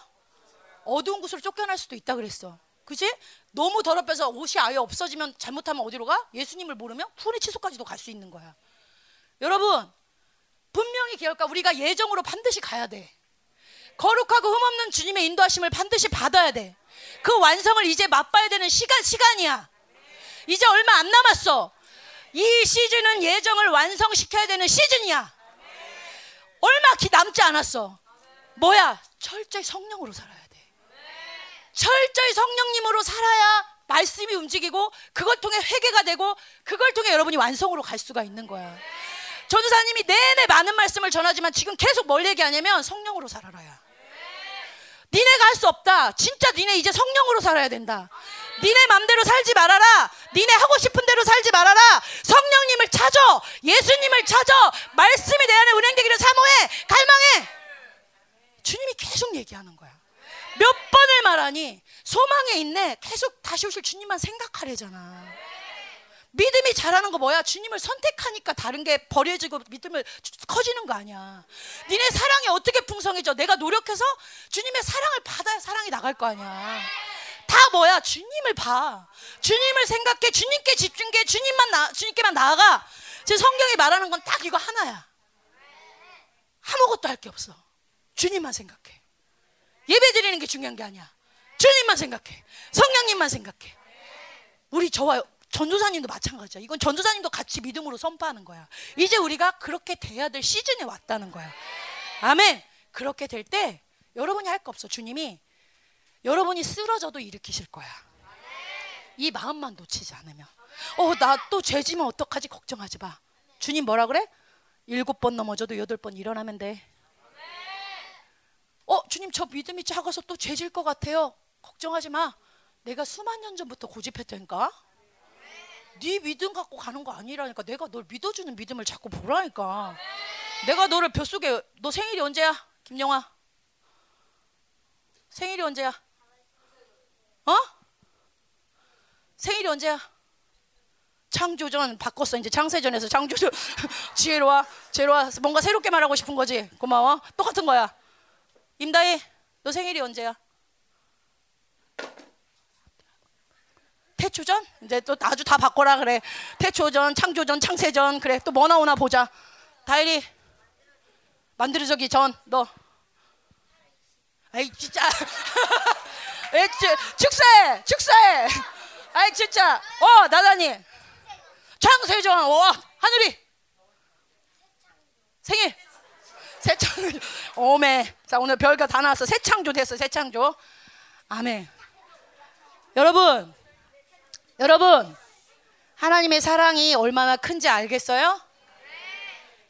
Speaker 1: 어두운 곳으로 쫓겨날 수도 있다 그랬어. 그지? 너무 더럽혀서 옷이 아예 없어지면 잘못하면 어디로 가? 예수님을 모르면 후리 취소까지도 갈 수 있는 거야. 여러분 분명히 기억할까 우리가 예정으로 반드시 가야 돼. 거룩하고 흠없는 주님의 인도하심을 반드시 받아야 돼. 그 완성을 이제 맛봐야 되는 시간 시간이야. 이제 얼마 안 남았어. 이 시즌은 예정을 완성시켜야 되는 시즌이야. 얼마 기 남지 않았어. 뭐야? 철저히 성령으로 살아야 돼. 철저히 성령님으로 살아야 말씀이 움직이고 그걸 통해 회개가 되고 그걸 통해 여러분이 완성으로 갈 수가 있는 거야. 전사님이 내내 많은 말씀을 전하지만 지금 계속 뭘 얘기하냐면 성령으로 살아라야. 니네가 할 수 없다. 진짜 니네 이제 성령으로 살아야 된다. 니네 맘대로 살지 말아라. 니네 하고 싶은 대로 살지 말아라. 성령님을 찾아. 예수님을 찾아. 말씀이 내 안에 운행되기를 사모해. 갈망해. 주님이 계속 얘기하는 거야. 몇 번을 말하니 소망에 있네. 계속 다시 오실 주님만 생각하래잖아. 믿음이 잘하는 거 뭐야? 주님을 선택하니까 다른 게 버려지고 믿음을 커지는 거 아니야. 니네 사랑이 어떻게 풍성해져? 내가 노력해서 주님의 사랑을 받아야 사랑이 나갈 거 아니야. 다 뭐야? 주님을 봐. 주님을 생각해. 주님께 집중해. 주님만 나, 주님께만 나아가. 지금 성경이 말하는 건 딱 이거 하나야. 아무것도 할 게 없어. 주님만 생각해. 예배 드리는 게 중요한 게 아니야. 주님만 생각해. 성령님만 생각해. 우리 저와 전도사님도 마찬가지야. 이건 전도사님도 같이 믿음으로 선포하는 거야. 이제 우리가 그렇게 돼야 될 시즌에 왔다는 거야. 아멘. 그렇게 될 때 여러분이 할 거 없어. 주님이 여러분이 쓰러져도 일으키실 거야. 이 마음만 놓치지 않으면. 어, 나 또 죄지면 어떡하지? 걱정하지 마. 주님 뭐라 그래? 일곱 번 넘어져도 여덟 번 일어나면 돼. 어, 주님 저 믿음이 작아서 또 죄질 것 같아요. 걱정하지 마. 내가 수만 년 전부터 고집했다니까. 네 믿음 갖고 가는 거 아니라니까. 내가 널 믿어주는 믿음을 자꾸 보라니까. 내가 너를 뱃속에 너 생일이 언제야 김영아? 생일이 언제야? 어? 생일이 언제야? 창조전 바꿨어 이제 창세전에서. 창조전. 지혜로와 지혜로와. 뭔가 새롭게 말하고 싶은 거지. 고마워. 똑같은 거야. 임다희 너 생일이 언제야 태초전? 이제 또 아주 다 바꿔라 그래. 태초전 창조전 창세전. 그래. 또 뭐 나오나 보자. 다일이 만들어지기 전 너. 아이 진짜. 에 축사해 축사해. 아이 진짜. 어 나다니 창세전. 와 하늘이. 생일. 새창 오메. 자 오늘 별거 다 나왔어. 새창조 됐어 새창조. 아멘. 여러분 여러분 하나님의 사랑이 얼마나 큰지 알겠어요?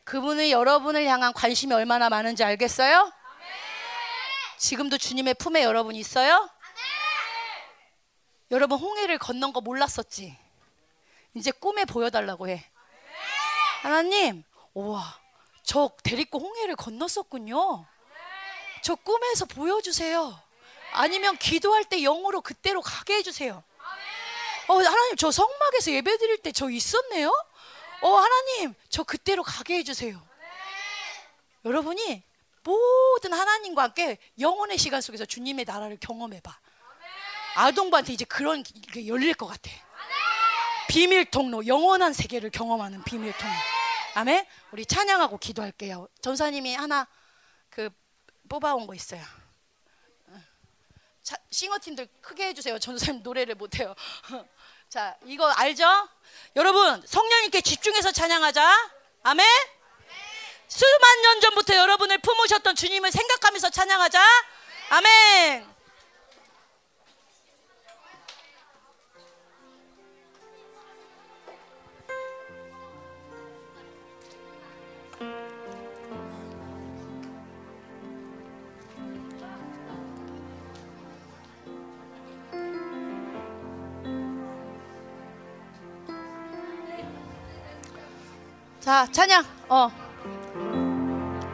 Speaker 1: 그분이 여러분을 향한 관심이 얼마나 많은지 알겠어요? 지금도 주님의 품에 여러분 있어요? 여러분 홍해를 건넌 거 몰랐었지? 이제 꿈에 보여달라고 해. 하나님, 우와, 저 데리고 홍해를 건넜었군요. 저 꿈에서 보여주세요. 아니면 기도할 때 영으로 그때로 가게 해주세요. 어, 하나님, 저 성막에서 예배 드릴 때 저 있었네요? 어, 하나님, 저 그때로 가게 해주세요. 여러분이 모든 하나님과 함께 영혼의 시간 속에서 주님의 나라를 경험해봐. 아동부한테 이제 그런 게 열릴 것 같아. 비밀 통로, 영원한 세계를 경험하는 비밀 통로. 아멘. 우리 찬양하고 기도할게요. 전사님이 하나 그 뽑아온 거 있어요. 자, 싱어팀들 크게 해주세요. 전사님 노래를 못해요. 자, 이거 알죠? 여러분 성령님께 집중해서 찬양하자. 아멘. 수만 년 전부터 여러분을 품으셨던 주님을 생각하면서 찬양하자. 아멘. 자, 찬양. 어.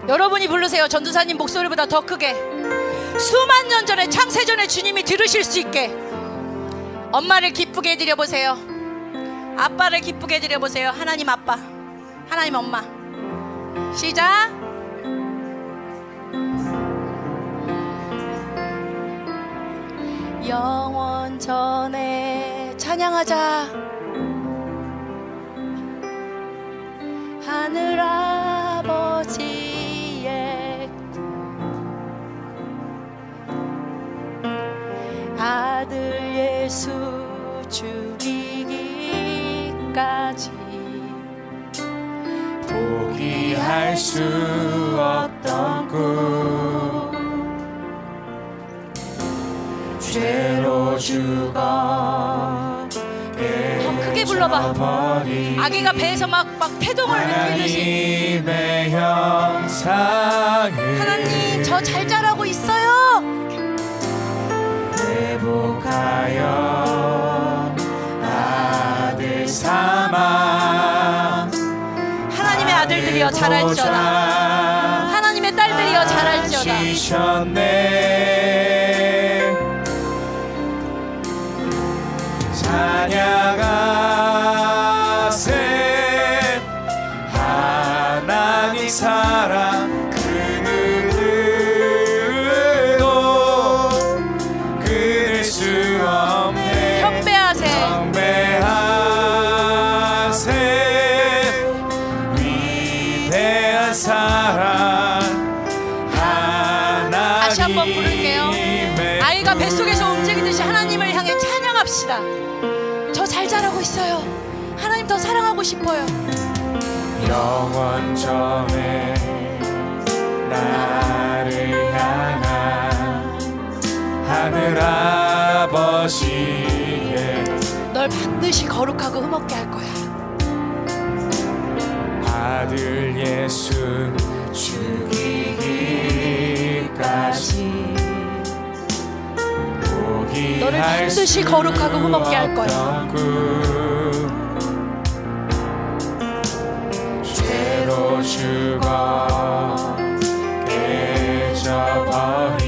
Speaker 1: 여러분이 부르세요. 전두사님 목소리보다 더 크게. 수만 년 전에 창세전에 주님이 들으실 수 있게. 엄마를 기쁘게 해드려 보세요. 아빠를 기쁘게 해드려 보세요. 하나님 아빠, 하나님 엄마. 시작. 영원 전에 찬양하자. 하늘 아버지의 아들 예수 죽이기까지
Speaker 3: 포기할 수 없던 꿈. 죄로 죽어
Speaker 1: 불러봐. 아기가 배에서 막, 막 태동을 느끼듯이.
Speaker 3: 하나님
Speaker 1: 저 잘 자라고 있어요.
Speaker 3: 회복하여 아들 삼아
Speaker 1: 하나님의 아들들이여 잘할지어다. 하나님의 딸들이여 잘할지어다
Speaker 3: 하늘 아버지의
Speaker 1: 널 반드시 거룩하고 흠없게 할 거야.
Speaker 3: 아들 예수 죽이기까지
Speaker 1: 너를 반드시 거룩하고 흠없게 할 거야.
Speaker 3: 죄로 죽어 깨져버린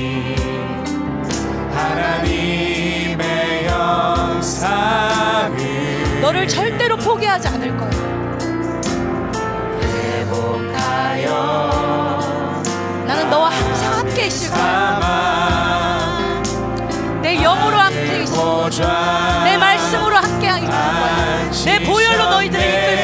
Speaker 1: 너를 절대로 포기하지 않을 거야.
Speaker 3: 회복하여
Speaker 1: 나는 너와 항상 함께 있을 거야. 내 영으로 함께 있을 거야. 내 말씀으로 함께 있을 거야. 내 보혈로 너희들을 이끌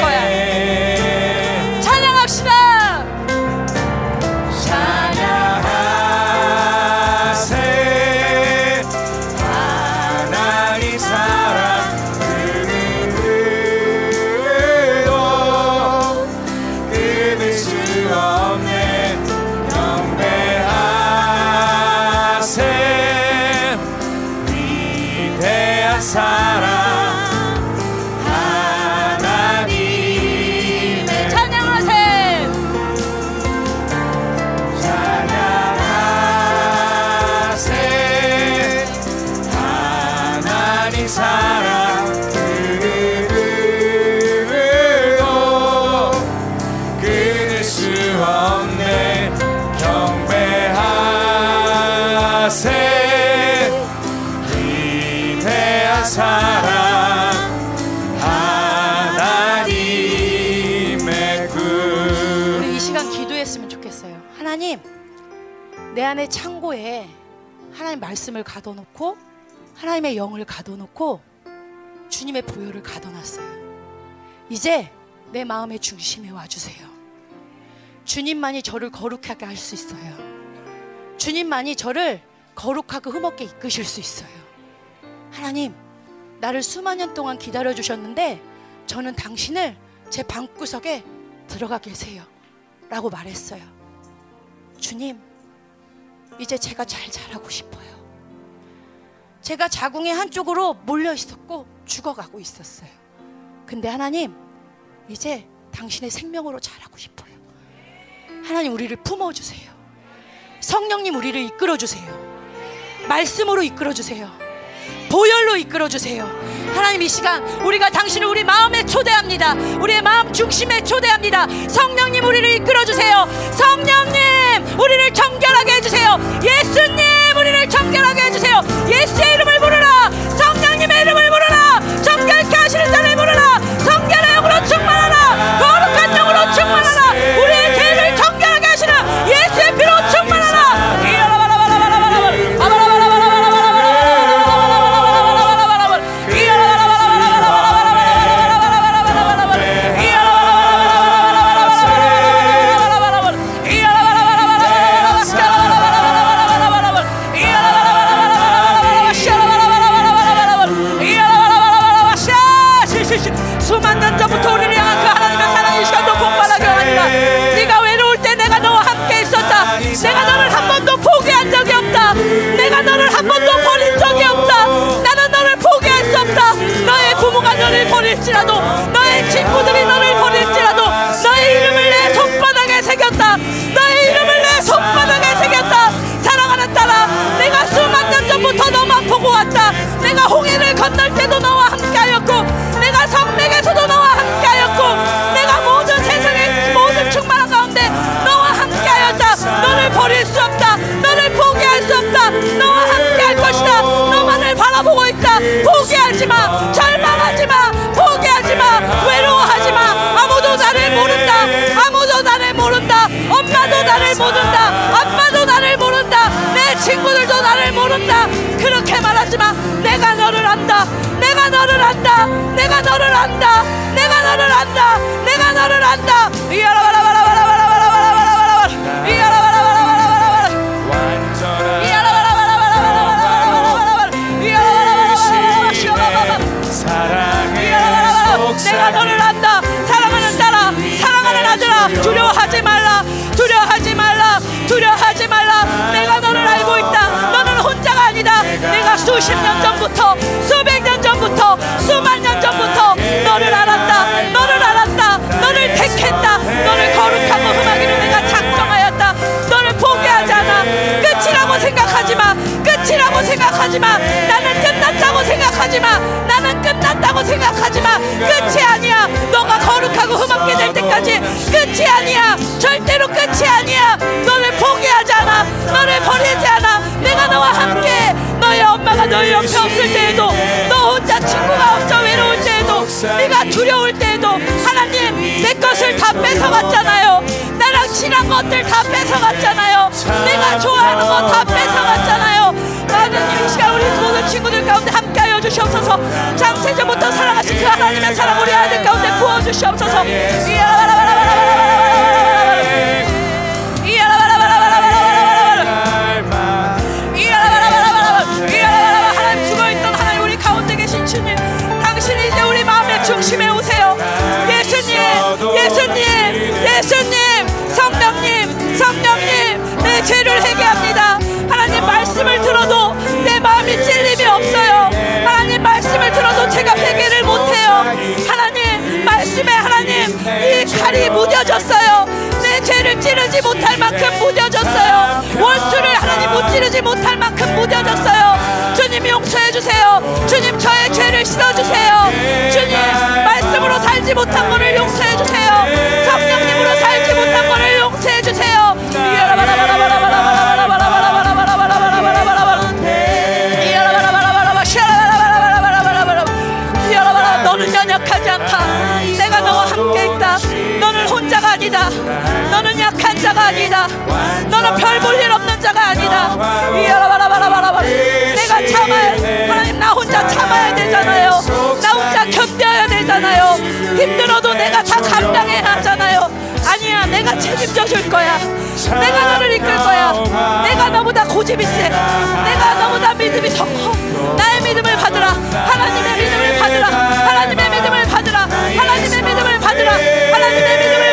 Speaker 1: 말씀을 가둬놓고 하나님의 영을 가둬놓고 주님의 보혈을 가둬놨어요. 이제 내 마음의 중심에 와주세요. 주님만이 저를 거룩하게 할 수 있어요. 주님만이 저를 거룩하고 흠없게 이끄실 수 있어요. 하나님, 나를 수만 년 동안 기다려 주셨는데 저는 당신을 제 방구석에 들어가 계세요. 라고 말했어요. 주님, 이제 제가 잘 자라고 싶어요. 제가 자궁의 한쪽으로 몰려 있었고 죽어가고 있었어요. 근데 하나님, 이제 당신의 생명으로 자라고 싶어요. 하나님, 우리를 품어주세요. 성령님, 우리를 이끌어주세요. 말씀으로 이끌어주세요. 보혈로 이끌어주세요. 하나님 이 시간 우리가 당신을 우리 마음에 초대합니다. 우리의 마음 중심에 초대합니다. 성령님 우리를 이끌어주세요. 성령님 우리를 정결하게 해주세요. 예수님 우리를 정결하게 해주세요. 예수의 이름을 부르라. 성령님의 이름을 부르라. 정결케 하시는 자를 부르라. 성결의 영으로 충만하라. 친구들도 나를 모른다. 그렇게 말하지 마. 내가 너를 안다. 내가 너를 안다. 내가 너를 안다. 내가 너를 안다. 내가 너를 안다. 이야라바라바라바라바라바라바라바라 이야라바라바라바라바라
Speaker 3: 완전한
Speaker 1: 내가 너를 안다. 사랑하는 딸아. 사랑하는 아들아. 두려워하지 말라. 두려워하지 두려워하지 말라. 내가 너를 알고 있다. 너는 혼자가 아니다. 내가 수십 년 전부터 수백 년 전부터 수만 년 전부터 너를 알았다. 너를 알았다. 너를 택했다. 너를 거룩하고 흠하기를 내가 작 뭐 끝이라고 생각하지 마. 끝이라고 생각하지 마. 나는 끝났다고 생각하지 마. 나는 끝났다고 생각하지 마. 끝이 아니야. 너가 거룩하고 흠없게 될 때까지 끝이 아니야. 절대로 끝이 아니야. 너를 포기하지 않아. 너를 버리지 않아. 내가 너와 함께 너의 엄마가 너의 옆에 없을 때에도 너 혼자 친구가 없어 외로울 때에도 네가 두려울 때에도 하나님 내 것을 다 뺏어갔잖아요. 싫은 것들 다 뺏어갔잖아요. 내가 좋아하는 것 다 뺏어갔잖아요. 하나님 이 시간 우리 모든 친구들 가운데 함께하여 주시옵소서. 장세전부터 사랑하신 그 하나님의 사랑 우리 아들 가운데 부어 주시옵소서. 예수님, 당신이 이제 우리 마음의 중심에 오세요. 예수님, 예수님. 내 죄를 회개합니다. 하나님 말씀을 들어도 내 마음이 찔림이 없어요. 하나님 말씀을 들어도 제가 회개를 못해요. 하나님 말씀에 하나님 이 칼이 무뎌졌어요. 내 죄를 찌르지 못할 만큼 무뎌졌어요. 원수를 하나님 못 찌르지 못할 만큼 무뎌졌어요. 주님 용서해 주세요. 주님 저의 죄를 씻어 주세요. 주님 말씀으로 살지 못한 것을 용서해 아니다. 너는 별 볼 일 없는 자가 아니다. 내가 참아야 하나님 나 혼자 참아야 되잖아요. 나 혼자 견뎌야 되잖아요. 힘들어도 내가 다 감당해야 하잖아요. 아니야 내가 책임져 줄 거야. 내가 너를 이끌 거야. 내가 너보다 고집이 세. 내가 너보다 믿음이 더 커. 나의 믿음을 받으라. 하나님의 믿음을 받으라. 하나님의 믿음을 받으라. 하나님의 믿음을 받으라. 하나님의 믿음을